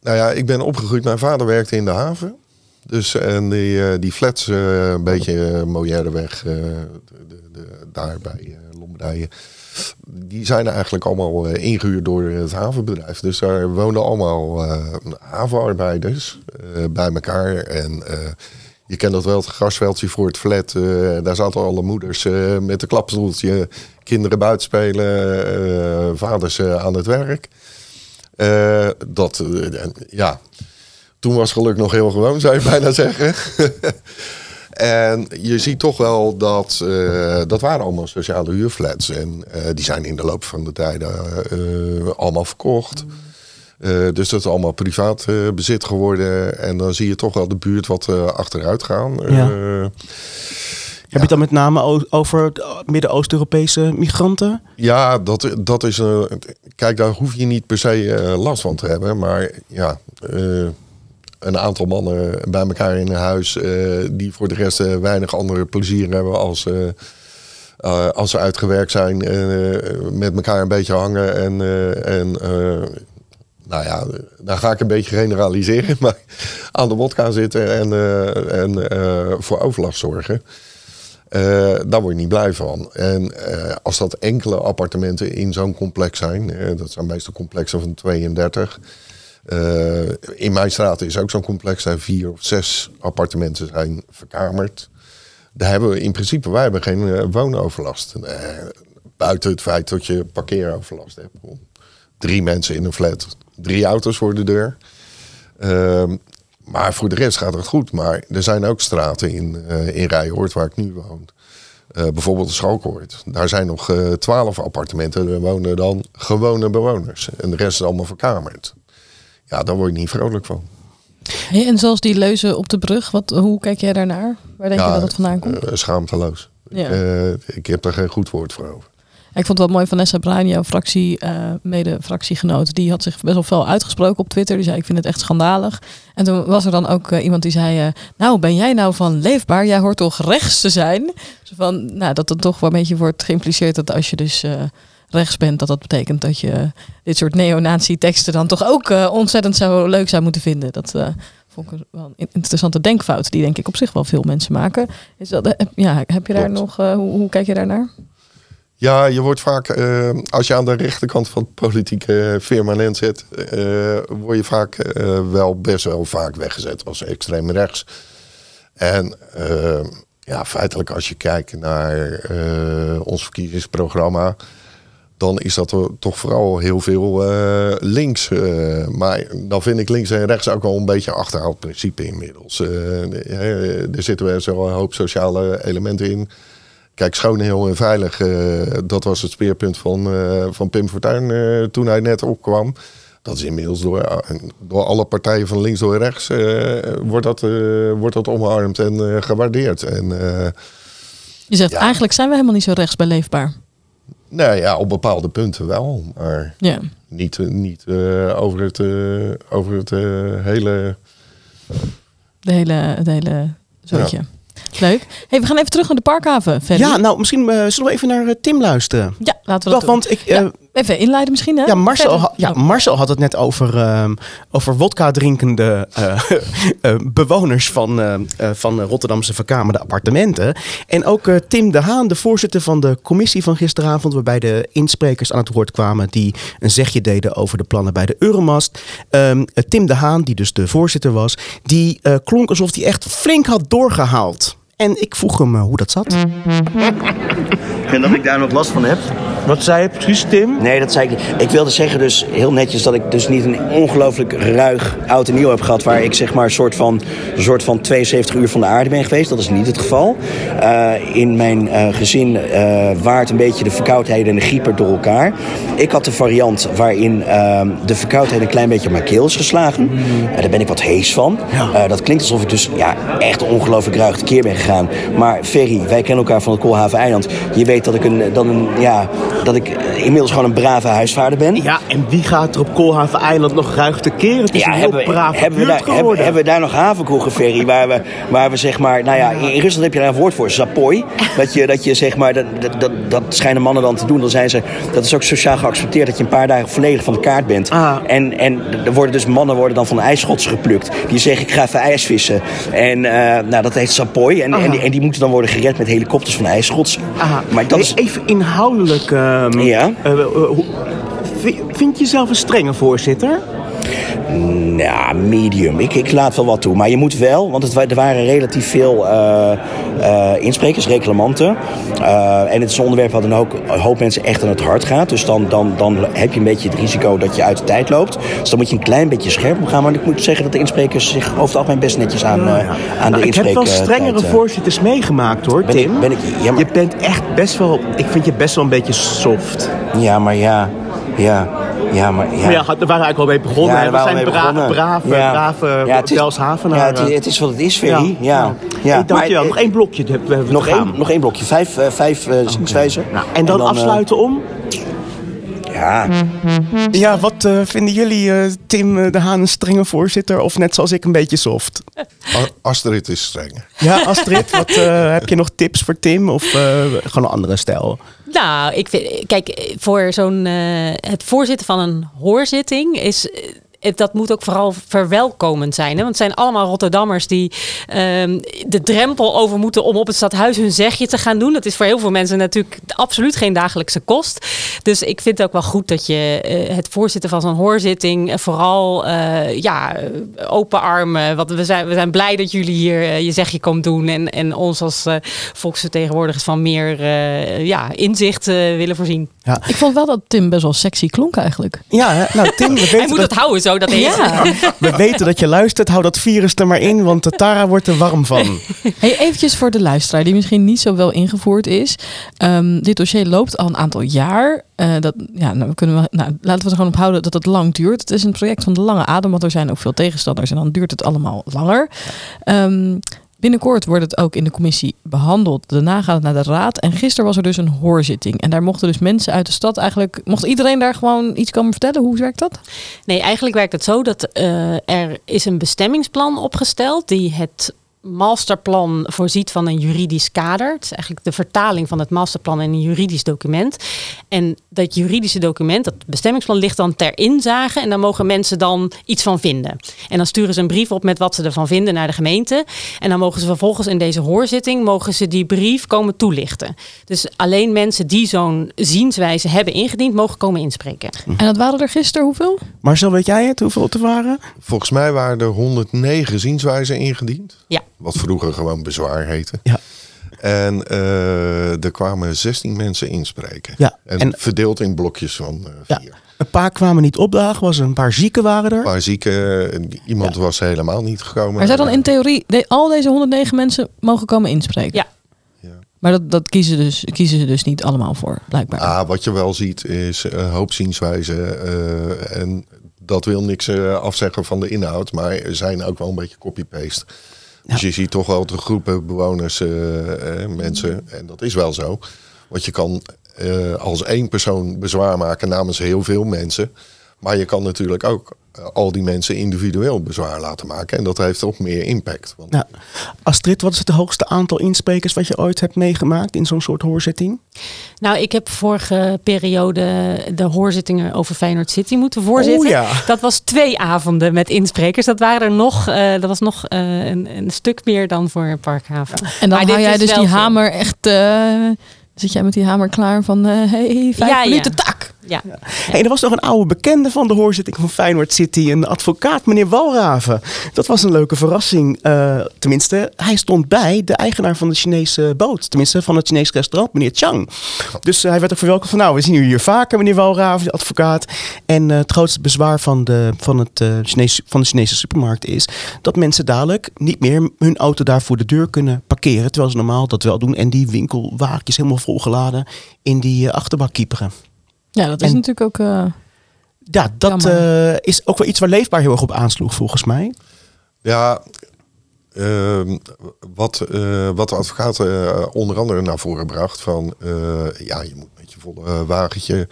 nou ja, ik ben opgegroeid. Mijn vader werkte in de haven. Dus en die, eh, die flats, eh, een beetje uh, Mojereweg, de, de, de- daar bij eh Lombardije. Die zijn eigenlijk allemaal eh, ingehuurd door het havenbedrijf. Dus daar wonen allemaal havenarbeiders bij elkaar. En je kent dat wel, het grasveldje voor het flat. eh, daar zaten alle moeders eh, met een klapstoeltje, kinderen buiten spelen, eh, vaders aan het werk. Dat, ja, toen was geluk nog heel gewoon, zou je [LAUGHS] bijna zeggen. [LAUGHS] en je ziet toch wel dat, dat waren allemaal sociale huurflats. En die zijn in de loop van de tijden allemaal verkocht. Eh, dus dat is allemaal privaat eh, bezit geworden. En dan zie je toch wel de buurt wat eh, achteruit gaan. Ja. Heb je het dan met name over de Midden-Oost-Europese migranten? Ja, dat, dat is. Kijk, daar hoef je niet per se last van te hebben. Maar ja, een aantal mannen bij elkaar in een huis. die voor de rest weinig andere plezier hebben als. als ze uitgewerkt zijn, eh, met elkaar een beetje hangen. En, en nou ja, dan ga ik een beetje generaliseren. [LAUGHS] Maar aan de wodka zitten en, eh, en eh, voor overlast zorgen. Eh, daar word je niet blij van. En als dat enkele appartementen in zo'n complex zijn, dat zijn meestal complexen van 32. Eh, in mijn straat is ook zo'n complex, zijn vier of zes appartementen zijn verkamerd. Daar hebben we in principe, wij hebben geen woonoverlast. Buiten het feit dat je parkeeroverlast hebt. Drie mensen in een flat, drie auto's voor de deur. Ehm, maar voor de rest gaat het goed. Maar er zijn ook straten in, eh in waar ik nu woon. Eh, bijvoorbeeld de Schalkoord. Daar zijn nog eh, twaalf appartementen. Er wonen dan gewone bewoners. En de rest is allemaal verkamerd. Ja, daar word je niet vrolijk van. Hey, en zoals die leuzen op de brug, wat, hoe kijk jij daarnaar? Waar denk je dat het vandaan komt? schaamteloos. Ja. Ik heb daar geen goed woord voor over. Ik vond het wel mooi Vanessa Bruin, jouw fractie, eh, mede-fractiegenoot. Die had zich best wel fel uitgesproken op Twitter. Die zei, ik vind het echt schandalig. En toen was er dan ook eh, iemand die zei... eh, nou, ben jij nou van leefbaar? Jij hoort toch rechts te zijn? Van, nou, dat het toch wel een beetje wordt geïmpliceerd... dat als je dus rechts bent, dat dat betekent... dat je dit soort neonazi-teksten dan toch ook ontzettend zo leuk zou moeten vinden. Dat vond ik wel een interessante denkfout... die denk ik op zich wel veel mensen maken. Is dat, ja, heb je daar Klopt. nog... hoe, hoe kijk je daarnaar? Ja, je wordt vaak, eh, als je aan de rechterkant van het politieke firmament zit, eh, word je vaak eh, wel best wel vaak weggezet als extreem rechts. En ja, feitelijk als je kijkt naar ons verkiezingsprogramma, dan is dat toch vooral heel veel links. maar dan vind ik links en rechts ook wel een beetje een achterhaald principe inmiddels. Er zitten wel zo'n hoop sociale elementen in. Kijk, schoon, heel en veilig, eh, dat was het speerpunt van, eh, van Pim Fortuyn eh, toen hij net opkwam. Dat is inmiddels door, door alle partijen van links door rechts wordt, dat, wordt dat omarmd en gewaardeerd. En Je zegt, Ja. eigenlijk zijn we helemaal niet zo rechts bij leefbaar. nou ja, op bepaalde punten wel, maar Ja. niet, niet over het, over het hele... De hele, het hele zootje. Leuk. Hey, we gaan even terug naar de Parkhaven. Ferry. Ja, nou, misschien eh, zullen we even naar eh, Tim luisteren. Ja, laten we dat doen. want ik, Ja, eh, Even inleiden misschien, hè? Ja, Marcel, ha- ja, Oh. Marcel had het net over, ehm over wodka drinkende [LAUGHS] bewoners van, van Rotterdamse verkamerde appartementen. En ook Tim de Haan, de voorzitter van de commissie van gisteravond, waarbij de insprekers aan het woord kwamen die een zegje deden over de plannen bij de Euromast. Ehm, eh, Tim de Haan, die dus de voorzitter was, die klonk alsof hij echt flink had doorgehaald. En ik vroeg hem eh, hoe dat zat. [LAUGHS] En dat ik daar nog last van heb. Wat zei je precies, Tim? Nee, dat zei ik niet. Ik wilde zeggen dus heel netjes dat ik dus niet een ongelooflijk ruig oud en nieuw heb gehad... waar ik zeg maar een soort van, een soort van 72 uur van de aarde ben geweest. Dat is niet het geval. Eh, in mijn eh, gezin eh, waart een beetje de verkoudheid en de grieper door elkaar. Ik had de variant waarin eh, de verkoudheid een klein beetje op mijn keel is geslagen. Eh, daar ben ik wat hees van. Dat klinkt alsof ik dus ja, echt ongelooflijk ruig tekeer ben gegaan. Maar Ferry, wij kennen elkaar van het Koolhaven Eiland. Je weet dat ik een, dan een, ja, dat ik eh, inmiddels gewoon een brave huisvader ben. Ja, en wie gaat er op Koolhaven Eiland nog ruig te keren? Het is een heel brave hebben, we daar, hebben, we daar nog havenkroegen, Ferry, waar we, waar we zeg maar, nou ja, in Rusland heb je daar een woord voor, zapoi. Dat je, dat je zeg maar, dat, dat, dat, schijnen mannen dan te doen. Dan zijn ze, dat is ook sociaal geaccepteerd dat je een paar dagen volledig van de kaart bent. Ah. En, en er worden dus mannen worden dan van de ijsschots geplukt. Die zeggen, ik ga even ijsvissen. En eh, nou, dat heet sapoi. En, en, die, en die moeten dan worden gered met helikopters van de ijsschots. Aha. Maar dat is, Hey, Even inhoudelijk. ehm, Ja? eh, eh, vind je zelf een strenge voorzitter? Nou, medium. Ik, ik laat wel wat toe. Maar je moet wel, want het, er waren relatief veel eh, eh, insprekers, reclamanten. Eh, en het is een onderwerp wat een hoop, een hoop mensen echt aan het hart gaat. Dus dan, dan, dan heb je een beetje het risico dat je uit de tijd loopt. Dus dan moet je een klein beetje scherp op gaan. Maar ik moet zeggen dat de insprekers zich over het algemeen best netjes aan, aan Nou, de ik heb wel strengere voorzitters meegemaakt hoor, Ben ik- Tim. ben ik- ja, maar- Je bent echt best wel. Ik vind je best wel een beetje soft. Ja, maar ja. Ja, ja, maar ja. Maar ja, daar waren we eigenlijk al mee begonnen. we zijn bra begonnen. brave, Ja. brave Ja, het is-. Ja, het, het is wat het is, Ferry. Ja. Ja. Hey, dankjewel. Maar, nog één blokje hebben we hebben we Nog één, nog één blokje. Vijf, eh, vijf eh, zienswijzen. Nou, en dan, eh, afsluiten om? ja, Ja, wat eh, vinden jullie, eh, Tim eh, de Haan, een strenge voorzitter? Of net zoals ik een beetje soft? A- Astrid is streng. Ja, Astrid, wat, eh, heb je nog tips voor Tim? Of eh, gewoon een andere stijl? Nou, ik vind, kijk, voor zo'n eh, het voorzitten van een hoorzitting is. Dat moet ook vooral verwelkomend zijn. Hè? Want het zijn allemaal Rotterdammers die ehm, de drempel over moeten om op het stadhuis hun zegje te gaan doen. Dat is voor heel veel mensen natuurlijk absoluut geen dagelijkse kost. Dus ik vind het ook wel goed dat je eh, het voorzitten van zo'n hoorzitting vooral eh, ja, open armen. Want we zijn, we zijn blij dat jullie hier eh, je zegje komen doen en, en ons als volksvertegenwoordigers van meer ja, inzicht willen voorzien. Ja, Ik vond wel dat Tim best wel sexy klonk eigenlijk. ja nou Tim, we [LAUGHS] Hij weten, moet dat, het houden zo, dat heet. Ja. we weten dat je luistert. Hou dat virus er maar in, want de Tara wordt er warm van. [LAUGHS] Hey, eventjes voor de luisteraar die misschien niet zo wel ingevoerd is. Ehm, dit dossier loopt al een aantal jaar. Eh, dat, ja, nou, kunnen we, nou, laten we er gewoon op houden dat het lang duurt. Het is een project van de lange adem, want er zijn ook veel tegenstanders en dan duurt het allemaal langer. Ehm, binnenkort wordt het ook in de commissie behandeld. Daarna gaat het naar de raad. En gisteren was er dus een hoorzitting. En daar mochten dus mensen uit de stad eigenlijk... Mocht iedereen daar gewoon iets komen vertellen? Hoe werkt dat? Nee, eigenlijk werkt het zo dat eh, er is een bestemmingsplan opgesteld die het masterplan voorziet van een juridisch kader. Het is eigenlijk de vertaling van het masterplan in een juridisch document. En dat juridische document, dat bestemmingsplan, ligt dan ter inzage. En daar mogen mensen dan iets van vinden. En dan sturen ze een brief op met wat ze ervan vinden naar de gemeente. En dan mogen ze vervolgens in deze hoorzitting mogen ze die brief komen toelichten. Dus alleen mensen die zo'n zienswijze hebben ingediend, mogen komen inspreken. En dat waren er gisteren hoeveel? Marcel, weet jij het? Hoeveel te waren? Volgens mij waren er 109 zienswijzen ingediend. Ja. Wat vroeger gewoon bezwaar heette. Ja. En eh, er kwamen 16 mensen inspreken. Ja, En, en- verdeeld in blokjes van eh, Ja. vier. Een paar kwamen niet opdagen, was er een paar zieken waren er. Een paar zieken, eh, iemand was helemaal niet gekomen. Maar zou dan in theorie de, al deze 109 mensen mogen komen inspreken? Ja. Ja. Maar dat, dat kiezen, dus, kiezen ze dus niet allemaal voor, blijkbaar. Ah, wat je wel ziet is een hoop zienswijzen. eh, en dat wil niks eh, afzeggen van de inhoud. Maar er zijn ook wel een beetje copy-paste. Dus je ziet toch wel de groepen bewoners, eh, eh, mensen. En dat is wel zo. Want je kan eh, als één persoon bezwaar maken namens heel veel mensen. Maar je kan natuurlijk ook eh, al die mensen individueel bezwaar laten maken. En dat heeft ook meer impact. Want Nou, Astrid, wat is het hoogste aantal insprekers wat je ooit hebt meegemaakt in zo'n soort hoorzitting? Nou, ik heb vorige periode de hoorzittingen over Feyenoord City moeten voorzitten. Oh ja. Dat was twee avonden met insprekers. Dat waren er nog, eh, dat was nog eh, een, een stuk meer dan voor Parkhaven. en dan maar hou jij dus die hamer echt... eh, zit jij met die hamer klaar van... eh hey, vijf Ja, ja. minuten tak! Ja. Hey, er was nog een oude bekende van de hoorzitting van Feyenoord City, een advocaat, meneer Walraven. Dat was een leuke verrassing. Eh, tenminste, hij stond bij de eigenaar van de Chinese boot. Tenminste, van het Chinese restaurant, meneer Chang. Dus eh, hij werd ook verwelkomd van, nou, we zien u hier vaker, meneer Walraven, de advocaat. En eh, het grootste bezwaar van de, van, het, Chinese, van de Chinese supermarkt is dat mensen dadelijk niet meer hun auto daar voor de deur kunnen parkeren. Terwijl ze normaal dat wel doen. En die winkelwagentjes helemaal volgeladen in die achterbak kieperen. Ja, dat is En- natuurlijk ook... eh, Ja, dat eh, is ook wel iets waar Leefbaar heel erg op aansloeg, volgens mij. Ja, ehm, wat, eh, wat de advocaat onder andere naar voren bracht van eh, ja, je moet met je volle wagentje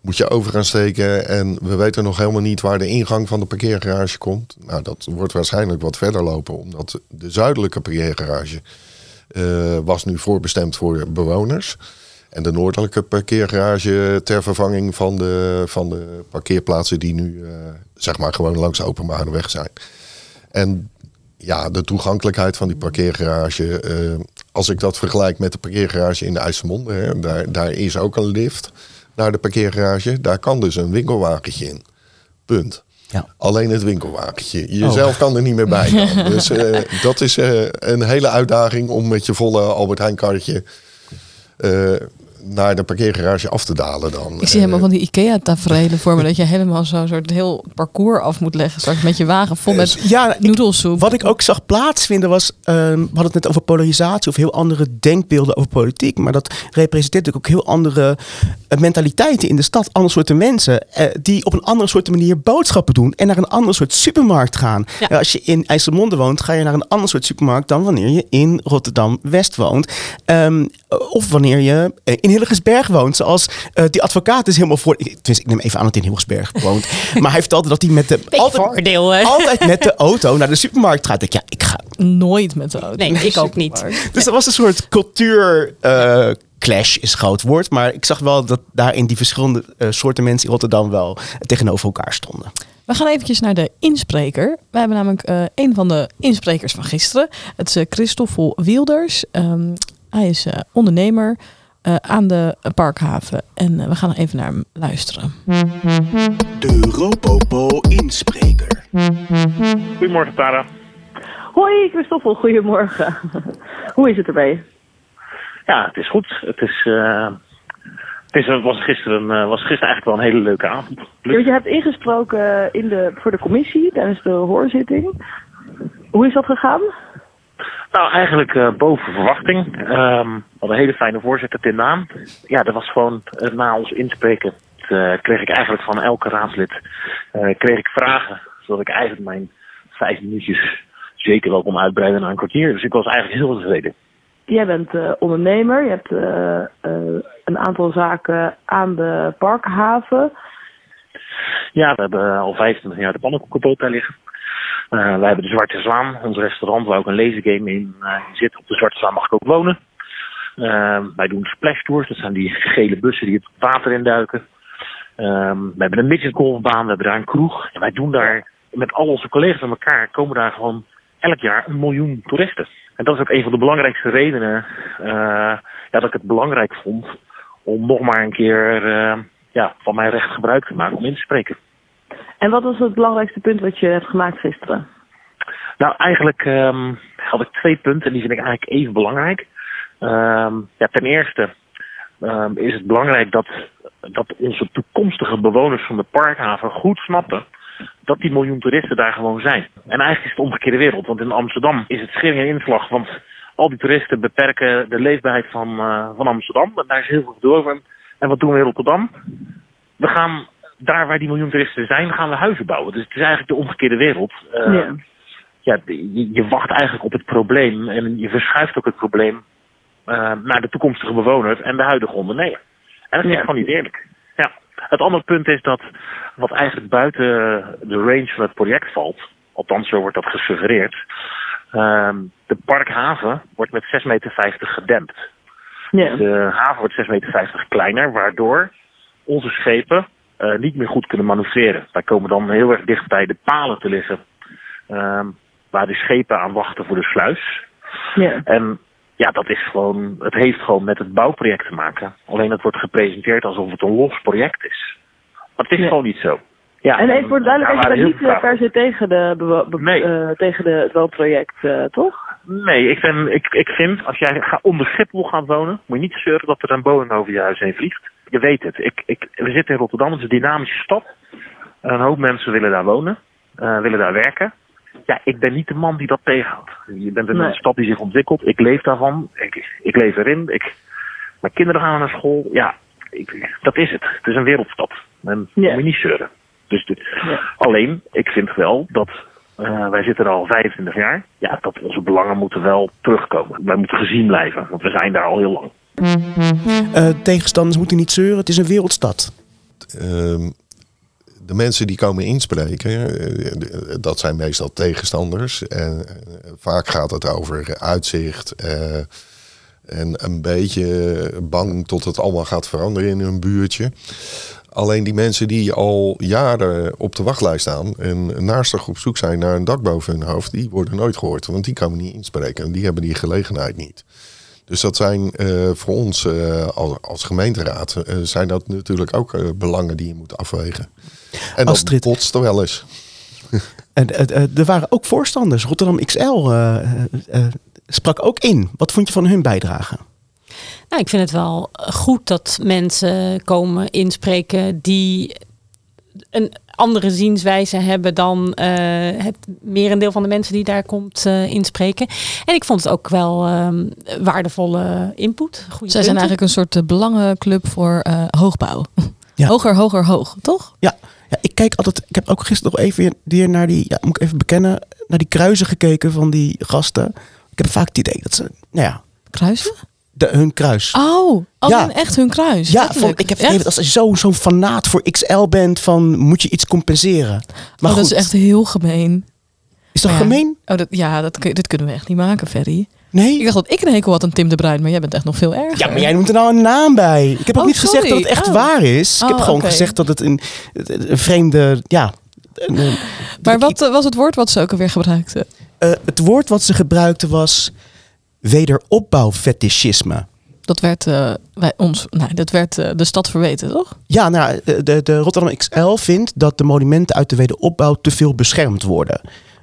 moet je over gaan steken en we weten nog helemaal niet waar de ingang van de parkeergarage komt. Nou, dat wordt waarschijnlijk wat verder lopen, omdat de zuidelijke parkeergarage eh, was nu voorbestemd voor bewoners. En de noordelijke parkeergarage ter vervanging van de, van de parkeerplaatsen die nu eh, zeg maar gewoon langs de openbare weg zijn. En ja, de toegankelijkheid van die parkeergarage, eh, als ik dat vergelijk met de parkeergarage in de IJsselmonde, hè, daar, daar is ook een lift naar de parkeergarage. Daar kan dus een winkelwagentje in. Punt. Ja. Alleen het winkelwagentje. Jezelf kan er niet meer bij. [LAUGHS] Dus eh, dat is een hele uitdaging om met je volle Albert Heijn karretje naar de parkeergarage af te dalen dan. Ik zie helemaal van die IKEA-tafereelen voor me. Dat je helemaal zo'n soort heel parcours af moet leggen. Straks met je wagen vol met Ja, ik- noedelsoep. Wat ik ook zag plaatsvinden was, ehm, we hadden het net over polarisatie of heel andere denkbeelden over politiek. Maar dat representeert natuurlijk ook heel andere eh, mentaliteiten in de stad. Andere soorten mensen eh, die op een andere soort manier boodschappen doen en naar een andere soort supermarkt gaan. Ja. Ja, als je in IJsselmonde woont, ga je naar een ander soort supermarkt dan wanneer je in Rotterdam-West woont. Ehm, of wanneer je eh, in Hillegersberg woont. Zoals eh, die advocaat is helemaal voor. Ik, ik neem even aan dat hij in Hillegersberg woont. [LAUGHS] maar hij vertelde dat hij met de. Beetje voordeel, altijd met de auto naar de supermarkt gaat. Ik, ja, ik ga. Nooit met de auto. Nee, ik ook niet. [LAUGHS] Dus er was een soort cultuur. eh, clash is groot woord. Maar ik zag wel dat daarin die verschillende eh, soorten mensen in Rotterdam wel tegenover elkaar stonden. We gaan eventjes naar de inspreker. We hebben namelijk eh, een van de insprekers van gisteren. Het is Christoffel Wilders. Ehm, hij is eh, ondernemer eh, aan de Parkhaven. En eh, we gaan nog even naar hem luisteren. De Ropopo inspreker. Goedemorgen, Tara. Hoi, Christoffel, goedemorgen. [LAUGHS] Hoe is het erbij? Ja, het is goed. Het, is, eh, het, is, was, gisteren, eh, was gisteren eigenlijk wel een hele leuke avond. Je hebt ingesproken in de, voor de commissie tijdens de hoorzitting. Hoe is dat gegaan? Nou, eigenlijk eh, boven verwachting. Ehm, we hadden een hele fijne voorzitter, Tim Naam. Ja, dat was gewoon eh, na ons inspreken. eh, kreeg ik eigenlijk van elke raadslid kreeg ik vragen. Zodat ik eigenlijk mijn vijf minuutjes zeker wel kon uitbreiden naar een kwartier. Dus ik was eigenlijk heel tevreden. Jij bent ondernemer, je hebt een aantal zaken aan de Parkhaven. Ja, we hebben al 25 jaar de pannenkoekenboot daar liggen. Eh, wij hebben de Zwarte Zwaan, ons restaurant waar ook een lasergame in eh, zit. Op de Zwarte Zwaan mag ik ook wonen. Eh, wij doen splash tours, dat zijn die gele bussen die het water induiken. Ehm we hebben een midgetgolfbaan, we hebben daar een kroeg. En wij doen daar met al onze collega's met elkaar, komen daar gewoon elk jaar een miljoen toeristen. En dat is ook een van de belangrijkste redenen eh, ja, dat ik het belangrijk vond om nog maar een keer ja, van mijn recht gebruik te maken om in te spreken. En wat was het belangrijkste punt wat je hebt gemaakt gisteren? Nou, eigenlijk ehm, had ik twee punten en die vind ik eigenlijk even belangrijk. Ehm, ja, ten eerste ehm, is het belangrijk dat, dat onze toekomstige bewoners van de parkhaven goed snappen dat die miljoen toeristen daar gewoon zijn. En eigenlijk is het de omgekeerde wereld, want in Amsterdam is het schering en inslag, want al die toeristen beperken de leefbaarheid van, eh, van Amsterdam. En daar is heel veel gedoe over. En wat doen we in Rotterdam? We gaan daar waar die miljoen toeristen zijn, gaan we huizen bouwen. Dus het is eigenlijk de omgekeerde wereld. Eh, ja. ja, je, je wacht eigenlijk op het probleem en je verschuift ook het probleem eh, naar de toekomstige bewoners en de huidige ondernemer. En dat is Ja. gewoon niet eerlijk. Ja. Het andere punt is dat wat eigenlijk buiten de range van het project valt, althans zo wordt dat gesuggereerd, ehm, de parkhaven wordt met 6,50 meter gedempt. Ja. De haven wordt 6,50 meter kleiner, waardoor onze schepen eh, niet meer goed kunnen manoeuvreren. Wij komen dan heel erg dicht bij de palen te liggen, ehm, waar de schepen aan wachten voor de sluis. ja. En ja, dat is gewoon, het heeft gewoon met het bouwproject te maken. Alleen het wordt gepresenteerd alsof het een los project is. Maar het is Ja. gewoon niet zo. Ja, En even voor de daar duidelijkheid, je bent heel niet eh, per se tegen, de, Nee. eh, tegen de, het woonproject, eh, toch? Nee, ik, ben, ik, ik vind als jij ga, onder Schiphol gaat wonen, moet je niet zeuren dat er een Boeing over je huis heen vliegt. Je weet het. Ik, ik, we zitten in Rotterdam, het is een dynamische stad. Een hoop mensen willen daar wonen, eh, willen daar werken. Ja, ik ben niet de man die dat tegenhoudt. Je bent in Nee. een stad die zich ontwikkelt. Ik leef daarvan. Ik, ik leef erin. Ik, mijn kinderen gaan naar school. Ja, ik, dat is het. Het is een wereldstad. En Ja. moet je niet zeuren. Dus. Alleen, ik vind wel dat Eh, wij zitten er al 25 jaar. Ja, dat onze belangen moeten wel terugkomen. Wij moeten gezien blijven, want we zijn daar al heel lang. Eh, tegenstanders moeten niet zeuren, het is een wereldstad. Ehm, de mensen die komen inspreken, eh, dat zijn meestal tegenstanders. En eh, vaak gaat het over uitzicht. eh, en een beetje bang tot het allemaal gaat veranderen in hun buurtje. Alleen die mensen die al jaren op de wachtlijst staan en naastig op zoek zijn naar een dak boven hun hoofd, die worden nooit gehoord. Want die komen niet inspreken. Die hebben die gelegenheid niet. Dus dat zijn eh, voor ons eh, als, als gemeenteraad eh, zijn dat natuurlijk ook eh, belangen die je moet afwegen. En dat Astrid. botst er wel eens. [LAUGHS] En, er waren ook voorstanders. Rotterdam XL eh, eh, eh, sprak ook in. Wat vond je van hun bijdrage? Nou, ik vind het wel goed dat mensen komen inspreken die een andere zienswijze hebben dan eh, het merendeel van de mensen die daar komt eh, inspreken. En ik vond het ook wel ehm, waardevolle input. Goede Zij zijn eigenlijk een soort eh, belangenclub voor eh, hoogbouw. [LAUGHS] Ja. Hoger, hoger, hoog, toch? Ja, ja, ik kijk altijd. Ik heb ook gisteren nog even weer- weer naar die. Ja, moet ik even bekennen. Naar die kruisen gekeken van die gasten. Ik heb vaak het idee dat ze. Nou ja, Kruisen? De, hun kruis. Oh, Ja. in echt hun kruis. ja, van, ik heb het dat als je zo- zo'n fanaat voor XL bent, van moet je iets compenseren. Maar oh, goed, dat is echt heel gemeen. is ja. gemeen? Oh, dat, ja, dat, dit kunnen we echt niet maken, Ferry. Nee. Ik dacht dat ik een hekel had aan Tim de Bruin, maar jij bent echt nog veel erger. Ja, maar jij noemt er nou een naam bij. Ik heb ook Oh, niet gezegd dat het echt Oh. waar is. Ik heb Oh, gewoon gezegd dat het een, een vreemde. Ja. een- een- Maar wat eh, was het woord wat ze ook alweer gebruikten? Eh, het woord wat ze gebruikte was wederopbouwfetischisme. Dat werd, eh, wij, ons, nee, dat werd eh, de stad verweten, toch? Ja, nou, de, de, de Rotterdam XL vindt dat de monumenten uit de wederopbouw te veel beschermd worden.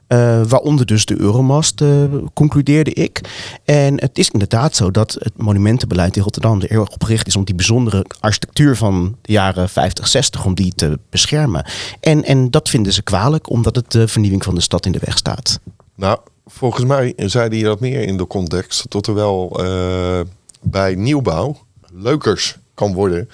Eh, waaronder dus de Euromast, eh, concludeerde ik. En het is inderdaad zo dat het monumentenbeleid in Rotterdam er heel erg op gericht is om die bijzondere architectuur van de jaren 50, 60, om die te beschermen. En, en dat vinden ze kwalijk, omdat het de vernieuwing van de stad in de weg staat. Nou, volgens mij zei hij dat meer in de context tot er wel eh, bij nieuwbouw leukers kan worden.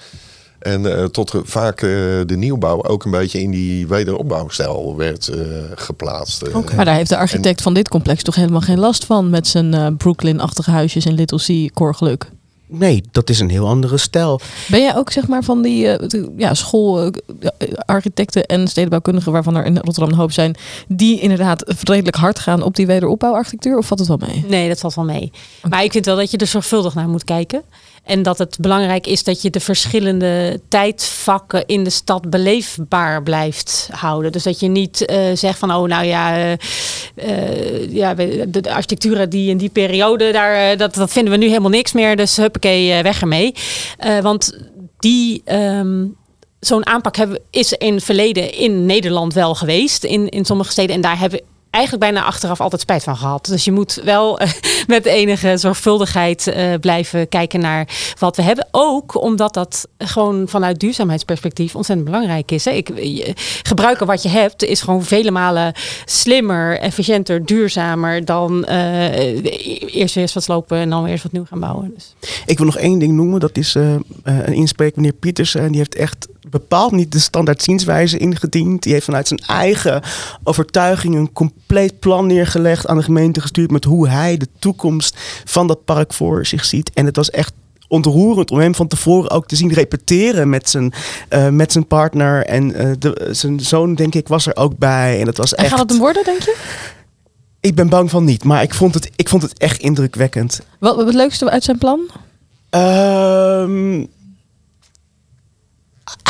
En eh, tot er vaak eh, de nieuwbouw ook een beetje in die wederopbouwstijl werd geplaatst. Maar daar heeft de architect van dit complex toch helemaal geen last van met zijn eh, Brooklyn-achtige huisjes in Little C, Korgeluk. Nee, dat is een heel andere stijl. Ben jij ook zeg maar van die eh, de- ja, schoolarchitecten en stedenbouwkundigen waarvan er in Rotterdam een hoop zijn, die inderdaad redelijk hard gaan op die wederopbouwarchitectuur? Of valt het wel mee? Nee, dat valt wel mee. Maar ik vind wel dat je er zorgvuldig naar moet kijken. En dat het belangrijk is dat je de verschillende tijdvakken in de stad beleefbaar blijft houden. Dus dat je niet eh, zegt van, oh nou ja, eh, eh, ja de, de architecturen die in die periode, daar, dat, dat vinden we nu helemaal niks meer. Dus huppakee, weg ermee. Want die... ehm, Zo'n aanpak hebben, is in het verleden in Nederland wel geweest, in, in sommige steden. En daar hebben eigenlijk bijna achteraf altijd spijt van gehad. Dus je moet wel eh, [LAUGHS] met enige zorgvuldigheid eh, blijven kijken naar wat we hebben. Ook omdat dat gewoon vanuit duurzaamheidsperspectief ontzettend belangrijk is. Hè. Ik, je- gebruiken wat je hebt is gewoon vele malen slimmer, efficiënter, duurzamer dan eh, eerst weer wat slopen en dan weer eens wat nieuw gaan bouwen. Dus. Ik wil nog één ding noemen. Dat is eh, eh, een inspreek, meneer Pieters. En die heeft echt bepaald niet de standaard zienswijze ingediend. Die heeft vanuit zijn eigen overtuiging een compleet plan neergelegd. Aan de gemeente gestuurd met hoe hij de toekomst van dat park voor zich ziet. En het was echt ontroerend om hem van tevoren ook te zien repeteren met zijn, eh, met zijn partner. En eh, de, zijn zoon, denk ik, was er ook bij. En dat was En echt... gaat het hem worden, denk je? Ik ben bang van niet, maar ik vond het, ik vond het echt indrukwekkend. Wat wat het leukste uit zijn plan? Ehm,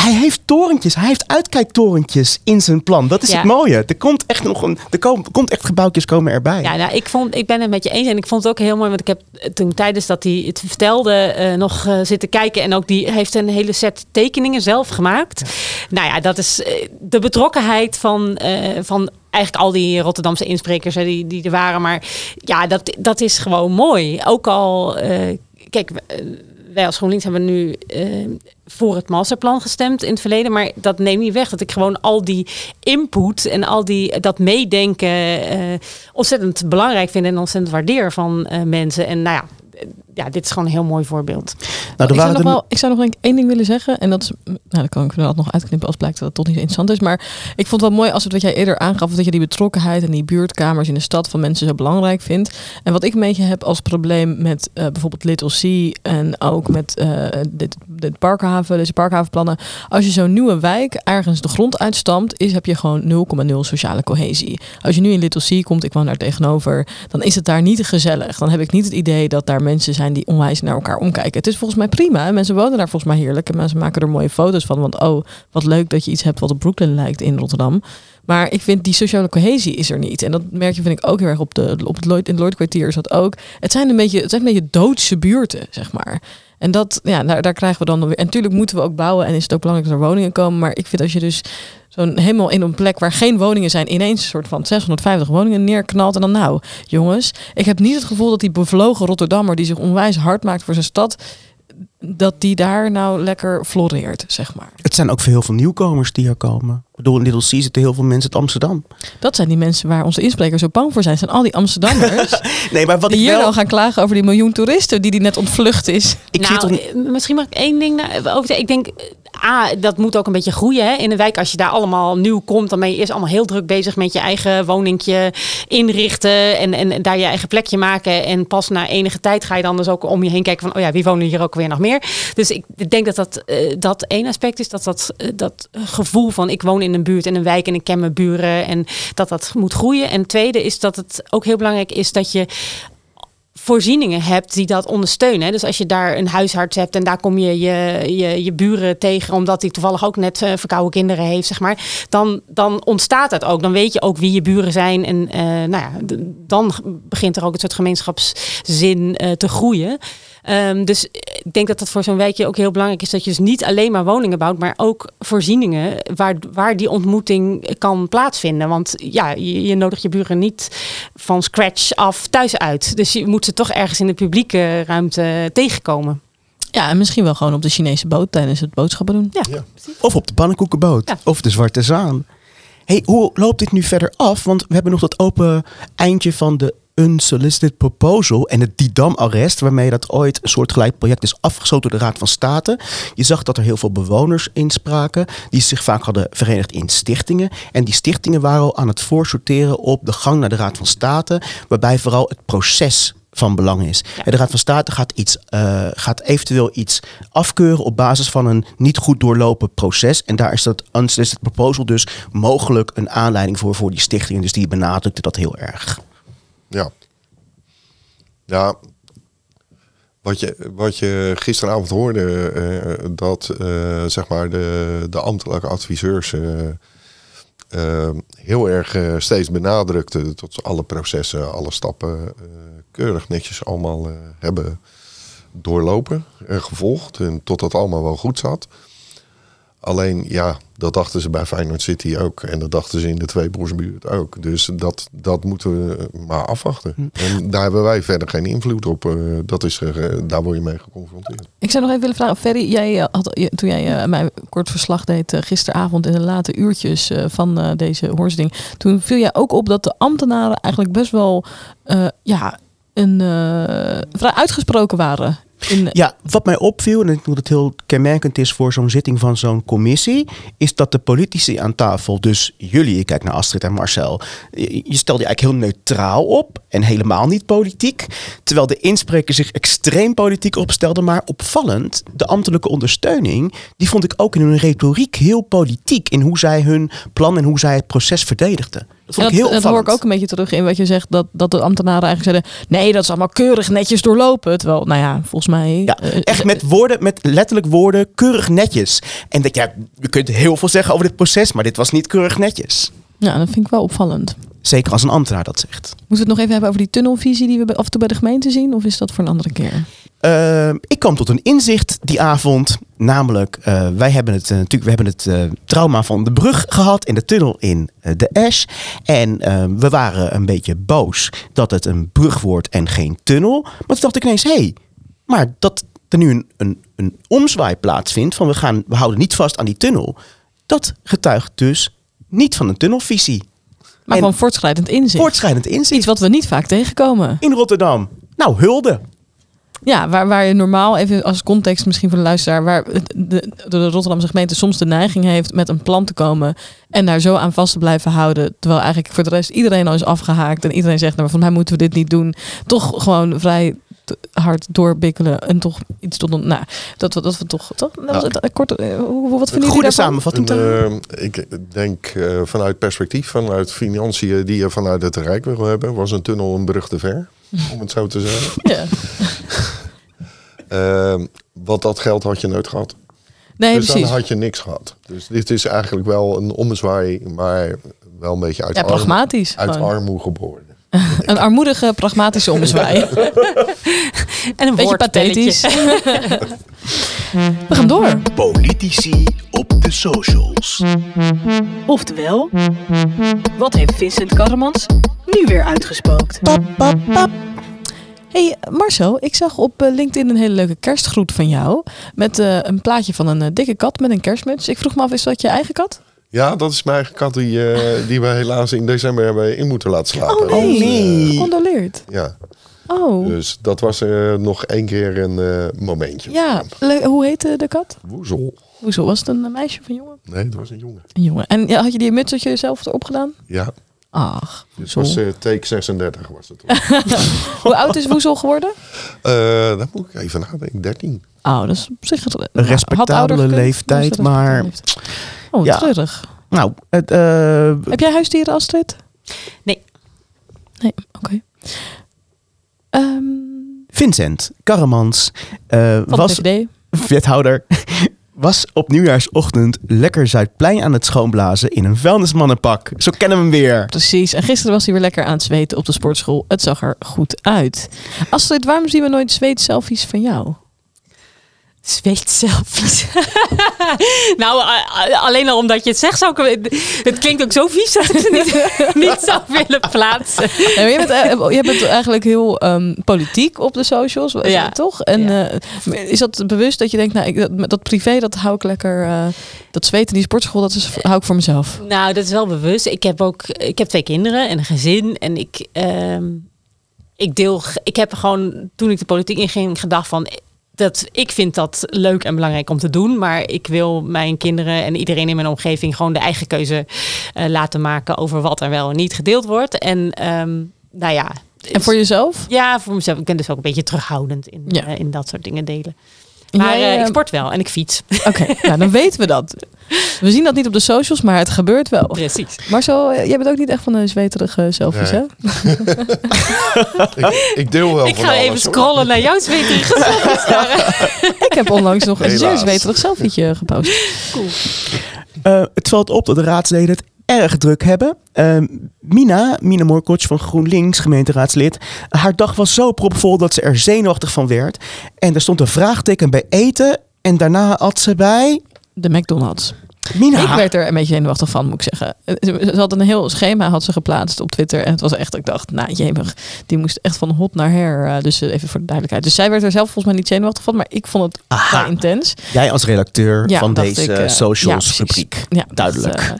hij heeft torentjes, hij heeft uitkijktorentjes in zijn plan. Dat is Ja. het mooie. Er komt echt nog een, er komt, komt echt gebouwtjes komen erbij. Ja, nou, ik, vond, ik ben het met je eens en ik vond het ook heel mooi, want ik heb eh, toen tijdens dat hij het vertelde eh, nog eh, zitten kijken en ook die heeft een hele set tekeningen zelf gemaakt. Nou ja, dat is de betrokkenheid van, van eigenlijk al die Rotterdamse insprekers hè, die, die er waren. Maar ja, dat, dat is gewoon mooi. Ook al, kijk, wij als GroenLinks hebben nu voor het masterplan gestemd in het verleden. Maar dat neemt niet weg dat ik gewoon al die input en al die, dat meedenken eh, ontzettend belangrijk vind en ontzettend waardeer van eh, mensen. En nou ja, ja, dit is gewoon een heel mooi voorbeeld. Nou, ik, zou nog wel, ik zou nog denk ik één ding willen zeggen. En dat is, nou, dat kan ik wel nog uitknippen als blijkt dat het toch niet zo interessant is. Maar ik vond het wel mooi als het wat jij eerder aangaf, dat je die betrokkenheid en die buurtkamers in de stad van mensen zo belangrijk vindt. En wat ik een beetje heb als probleem met eh, bijvoorbeeld Little C en ook met eh, dit, dit parkhaven, deze parkhavenplannen. Als je zo'n nieuwe wijk ergens de grond uitstampt, is, heb je gewoon 0,0 sociale cohesie. Als je nu in Little C komt, ik woon daar tegenover, dan is het daar niet gezellig. Dan heb ik niet het idee dat daar mensen zijn die onwijs naar elkaar omkijken. Het is volgens mij prima. Mensen wonen daar volgens mij heerlijk. En mensen maken er mooie foto's van. Want oh, wat leuk dat je iets hebt wat op Brooklyn lijkt in Rotterdam. Maar ik vind die sociale cohesie is er niet. En dat merk je vind ik ook heel erg op, de, op het Lloyd, in het kwartier is dat ook. Het zijn een beetje, het zijn een beetje doodse buurten, zeg maar. En dat, ja, daar, krijgen we dan weer. En natuurlijk moeten we ook bouwen en is het ook belangrijk dat er woningen komen. Maar ik vind als je dus zo'n helemaal in een plek waar geen woningen zijn, ineens een soort van 650 woningen neerknalt. En dan nou, jongens, ik heb niet het gevoel dat die bevlogen Rotterdammer die zich onwijs hard maakt voor zijn stad, dat die daar nou lekker floreert, zeg maar. Het zijn ook veel heel veel nieuwkomers die er komen. Ik bedoel, in Little C zitten heel veel mensen uit Amsterdam. Dat zijn die mensen waar onze insprekers zo bang voor zijn. zijn al die Amsterdammers [LAUGHS] nee, maar wat die ik hier wel... dan gaan klagen over die miljoen toeristen die die net ontvlucht is. Ik nou, zit eh, misschien mag ik één ding na- over zeggen. Ik denk, eh, A, dat moet ook een beetje groeien hè? in een wijk. Als je daar allemaal nieuw komt, dan ben je eerst allemaal heel druk bezig met je eigen woningje inrichten en, en daar je eigen plekje maken. En pas na enige tijd ga je dan dus ook om je heen kijken van, oh ja, wie wonen hier ook weer nog meer? Dus ik denk dat dat, eh, dat één aspect is, dat dat, eh, dat gevoel van ik woon in een buurt en een wijk en ik ken mijn buren en dat dat moet groeien. En tweede is dat het ook heel belangrijk is dat je voorzieningen hebt die dat ondersteunen. Dus als je daar een huisarts hebt en daar kom je je, je, je buren tegen, omdat die toevallig ook net eh, verkouden kinderen heeft, zeg maar, dan, dan ontstaat dat ook. Dan weet je ook wie je buren zijn en eh, nou ja, dan begint er ook een soort gemeenschapszin eh, te groeien. Ehm, dus ik denk dat dat voor zo'n wijkje ook heel belangrijk is dat je dus niet alleen maar woningen bouwt, maar ook voorzieningen waar, waar die ontmoeting kan plaatsvinden. Want ja, je, je nodigt je buren niet van scratch af thuis uit. Dus je moet ze toch ergens in de publieke ruimte tegenkomen. Ja, en misschien wel gewoon op de Chinese boot tijdens het boodschappen doen. Ja, Of op de pannenkoekenboot. Ja. Of de Zwarte Zaan. Hey, hoe loopt dit nu verder af? Want we hebben nog dat open eindje van de unsolicited proposal en het Didam-arrest, waarmee dat ooit een soortgelijk project is afgesloten door de Raad van State. Je zag dat er heel veel bewoners inspraken, die zich vaak hadden verenigd in stichtingen. En die stichtingen waren al aan het voorsorteren op de gang naar de Raad van State, waarbij vooral het proces van belang is. En De Raad van State gaat, iets, eh, gaat eventueel iets afkeuren op basis van een niet goed doorlopen proces. En daar is dat unsolicited proposal dus mogelijk een aanleiding voor voor die stichtingen. Dus die benadrukte dat heel erg. Ja. Ja. Wat je, wat je gisteravond hoorde, eh, dat eh, zeg maar de, de ambtelijke adviseurs eh, heel erg steeds benadrukten dat ze alle processen, alle stappen keurig netjes allemaal hebben doorlopen en gevolgd. En tot dat allemaal wel goed zat. Alleen ja, dat dachten ze bij Feyenoord City ook. En dat dachten ze in de Tweebroersbuurt ook. Dus dat, dat moeten we maar afwachten. En daar hebben wij verder geen invloed op. Eh, dat is, eh, daar word je mee geconfronteerd. Ik zou nog even willen vragen, Ferry, jij eh, had, toen jij mij kort verslag deed gisteravond in de late uurtjes van deze hoorzitting, toen viel jij ook op dat de ambtenaren eigenlijk best wel ja, een, vrij uitgesproken waren. Ja, wat mij opviel, en ik denk dat het heel kenmerkend is voor zo'n zitting van zo'n commissie, is dat de politici aan tafel, dus jullie, ik kijk naar Astrid en Marcel, je je stelde je eigenlijk heel neutraal op en helemaal niet politiek. Terwijl de inspreker zich extreem politiek opstelde, maar opvallend, de ambtelijke ondersteuning, die vond ik ook in hun retoriek heel politiek in hoe zij hun plan en hoe zij het proces verdedigden. Dat vond ik heel dat hoor ik ook een beetje terug in wat je zegt, dat, dat de ambtenaren eigenlijk zeiden, nee, dat is allemaal keurig netjes doorlopen. Terwijl, nou ja, volgens mij... Ja, eh, echt met woorden, met letterlijk woorden, keurig netjes. En dat, ja, je kunt heel veel zeggen over dit proces, maar dit was niet keurig netjes. Ja, dat vind ik wel opvallend. Zeker als een ambtenaar dat zegt. Moeten we het nog even hebben over die tunnelvisie die we af en toe bij de gemeente zien? Of is dat voor een andere keer? Ehm, ik kwam tot een inzicht die avond. Namelijk, eh, wij hebben het eh, natuurlijk, we hebben het eh, trauma van de brug gehad in de tunnel in de Esch. En ehm, we waren een beetje boos dat het een brug wordt en geen tunnel. Maar toen dacht ik ineens, hé, hey, maar dat er nu een, een, een omzwaai plaatsvindt van we, gaan, we houden niet vast aan die tunnel. Dat getuigt dus niet van een tunnelvisie. Maar En- van voortschrijdend inzicht. Voortschrijdend inzicht Iets wat we niet vaak tegenkomen. in Rotterdam. Nou, hulde. Ja, waar, waar je normaal, even als context misschien voor de luisteraar, waar de, de Rotterdamse gemeente soms de neiging heeft met een plan te komen en daar zo aan vast te blijven houden. Terwijl eigenlijk voor de rest iedereen al is afgehaakt en iedereen zegt, nou, van mij moeten we dit niet doen. Toch gewoon vrij hard doorbikkelen en toch iets tot... Nou, dat, we- dat we toch... toch het, eh, kort, eh, hoe, wat vinden jullie daarvan? Een, eh, ik denk vanuit perspectief, vanuit financiën die je vanuit het Rijk wil hebben, was een tunnel een brug te ver, om het zo te zeggen. [LAUGHS] Ja. [LAUGHS] Eh, want dat geld had je nooit gehad. Nee, dus precies. dan had je niks gehad. Dus dit is eigenlijk wel een ommezwaai, maar wel een beetje uit, Ja, pragmatisch uit armoede geboren. [LAUGHS] Een armoedige, pragmatische ommezwaai. En een Beetje pathetisch. We gaan door. Politici op de socials. Oftewel, wat heeft Vincent Karremans nu weer uitgespookt? Hey Marcel, ik zag op eh, LinkedIn een hele leuke kerstgroet van jou. Met eh, een plaatje van een eh, dikke kat met een kerstmuts. Ik vroeg me af, is dat je eigen kat? Ja, dat is mijn eigen kat die, eh, die we helaas in december hebben in moeten laten slapen. Oh nee, Dus, eh, gecondoleerd. ja, Oh, dus dat was eh, nog één keer een eh, momentje. ja. Hoe heette de kat? Woezel. Hoezo, was het een meisje of een jongen? Nee, dat was een jongen. Een jongen. En ja, had je die muts dat je zelf erop gedaan? Ja, Ach, dit Woezel. was eh, take 36 was het. [LAUGHS] Hoe oud is Woezel geworden? Eh dan moet ik even nadenken. 13. Oh, dat is op zich... Een had ouder respectabele leeftijd, Dat maar... respectabele leeftijd. Oh, Ja. treurig. Nou, het, eh, Heb jij huisdieren, Astrid? Nee. Nee, oké. Ehm, Vincent Karremans eh, van was VVD. wethouder. [LAUGHS] Was op nieuwjaarsochtend lekker Zuidplein aan het schoonblazen in een vuilnismannenpak. Zo kennen we hem weer. Precies. En gisteren was hij weer lekker aan het zweten op de sportschool. Het zag er goed uit. Astrid, waarom zien we nooit zweet-selfies van jou? Zweet selfies. [LAUGHS] nou, alleen al omdat je het zegt, zou ik, het klinkt ook zo vies dat ik het niet, [LAUGHS] niet zou willen plaatsen. Je, bent, eh, je bent eigenlijk heel ehm, politiek op de socials, Ja. toch? En eh, is dat bewust dat je denkt, nou, ik, dat, dat privé, dat hou ik lekker... eh, dat zweten in die sportschool, dat is, hou ik voor mezelf. Nou, dat is wel bewust. Ik heb ook, ik heb twee kinderen en een gezin. En ik, ehm, ik deel, ik heb gewoon, toen ik de politiek inging, gedacht van... Dat, ik vind dat leuk en belangrijk om te doen. Maar ik wil mijn kinderen en iedereen in mijn omgeving gewoon de eigen keuze eh, laten maken over wat er wel en niet gedeeld wordt. En ehm, nou ja. En voor jezelf? Ja, voor mezelf. Ik ben dus ook een beetje terughoudend in, Ja. eh, in dat soort dingen delen. Maar jij, eh, ik eh, sport wel en ik fiets. [LAUGHS] Oké, nou, dan weten we dat. We zien dat niet op de socials, maar het gebeurt wel. Precies. Marcel, eh, jij bent ook niet echt van de zweterige selfies, Nee. hè? [LAUGHS] ik, ik deel wel Ik van ga alles, even hoor. scrollen naar jouw zweterige [LAUGHS] selfies. Ik heb onlangs nog een zeer zweterig selfietje gepost. Eh, het valt op dat de raadsleden het erg druk hebben. Eh, Mina, Mina Morkoc van GroenLinks, gemeenteraadslid. Haar dag was zo propvol dat ze er zenuwachtig van werd. En er stond een vraagteken bij eten. En daarna at ze bij... De McDonald's. Mina. Ik werd er een beetje zenuwachtig van, moet ik zeggen. Ze had een heel schema had ze geplaatst op Twitter. En het was echt, ik dacht, nou jemig, die moest echt van hot naar her. eh, Dus eh, even voor de duidelijkheid. Dus zij werd er zelf volgens mij niet zenuwachtig van. Maar ik vond het Aha. intens. Jij als redacteur Ja, van deze ik, eh, ja, socials precies. rubriek. Ja, Duidelijk. dat,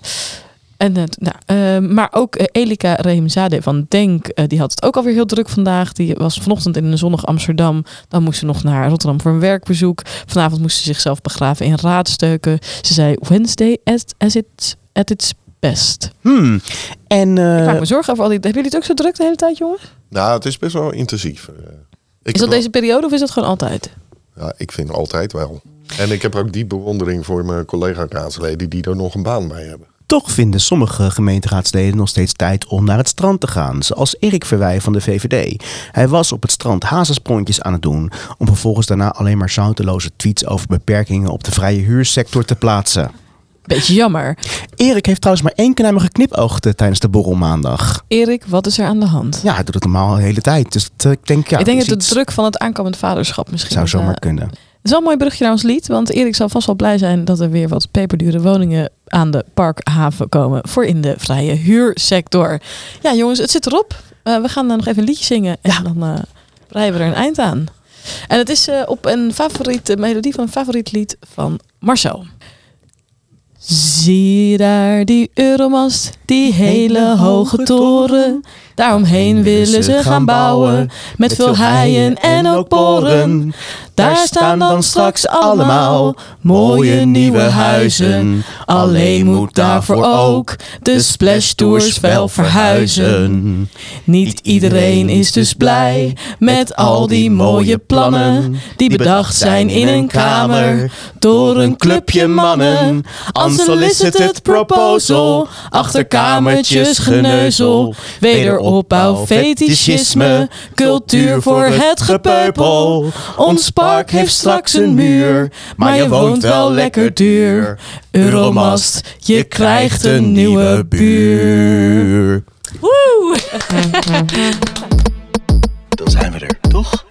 en het, nou, eh, maar ook eh, Elika Rehemzade van Denk, eh, die had het ook alweer heel druk vandaag. Die was vanochtend in een zonnig Amsterdam. Dan moest ze nog naar Rotterdam voor een werkbezoek. Vanavond moest ze zichzelf begraven in raadsteuken. Ze zei Wednesday as, as it, at its best. Hmm. En, eh, Ik maak me zorgen over al die... Hebben jullie het ook zo druk de hele tijd, jongens? Nou, het is best wel intensief. Ik Is dat deze periode of is dat gewoon altijd? Ja, ik vind altijd wel. En ik heb ook die bewondering voor mijn collega-raadsleden die er nog een baan bij hebben. Toch vinden sommige gemeenteraadsleden nog steeds tijd om naar het strand te gaan. Zoals Erik Verwij van de VVD. Hij was op het strand hazesprongjes aan het doen. Om vervolgens daarna alleen maar zouteloze tweets over beperkingen op de vrije huursector te plaatsen. Beetje jammer. Erik heeft trouwens maar één keer naar me geknipoogd eh, tijdens de borrel maandag. Erik, wat is er aan de hand? Ja, hij doet het normaal de hele tijd. Dus eh, ik denk, ja, ik denk dat de iets- druk van het aankomend vaderschap misschien... zou eh, zomaar kunnen. Het is wel een mooi brugje naar ons lied, want Erik zal vast wel blij zijn dat er weer wat peperdure woningen aan de parkhaven komen voor in de vrije huursector. Ja, jongens, het zit erop. Eh, we gaan dan nog even een liedje zingen en dan eh breien we er een eind aan. En het is eh, op een favoriete melodie van een favoriet lied van Marcel. Zie je daar die Euromast, die hele hoge toren. Daaromheen willen ze gaan bouwen. Met veel heien en ook boren. Daar staan dan straks allemaal mooie nieuwe huizen. Alleen moet daarvoor ook de Splash Tours wel verhuizen. Niet iedereen is dus blij met al die mooie plannen die bedacht zijn in een kamer door een clubje mannen. Unsolicited proposal, achterkamertjes geneuzel, wederopbouw, fetischisme, cultuur voor het gepeupel. Ons park heeft straks een muur, maar je woont wel lekker duur. Euromast, je krijgt een nieuwe buur. Woe! Dan zijn we er, toch?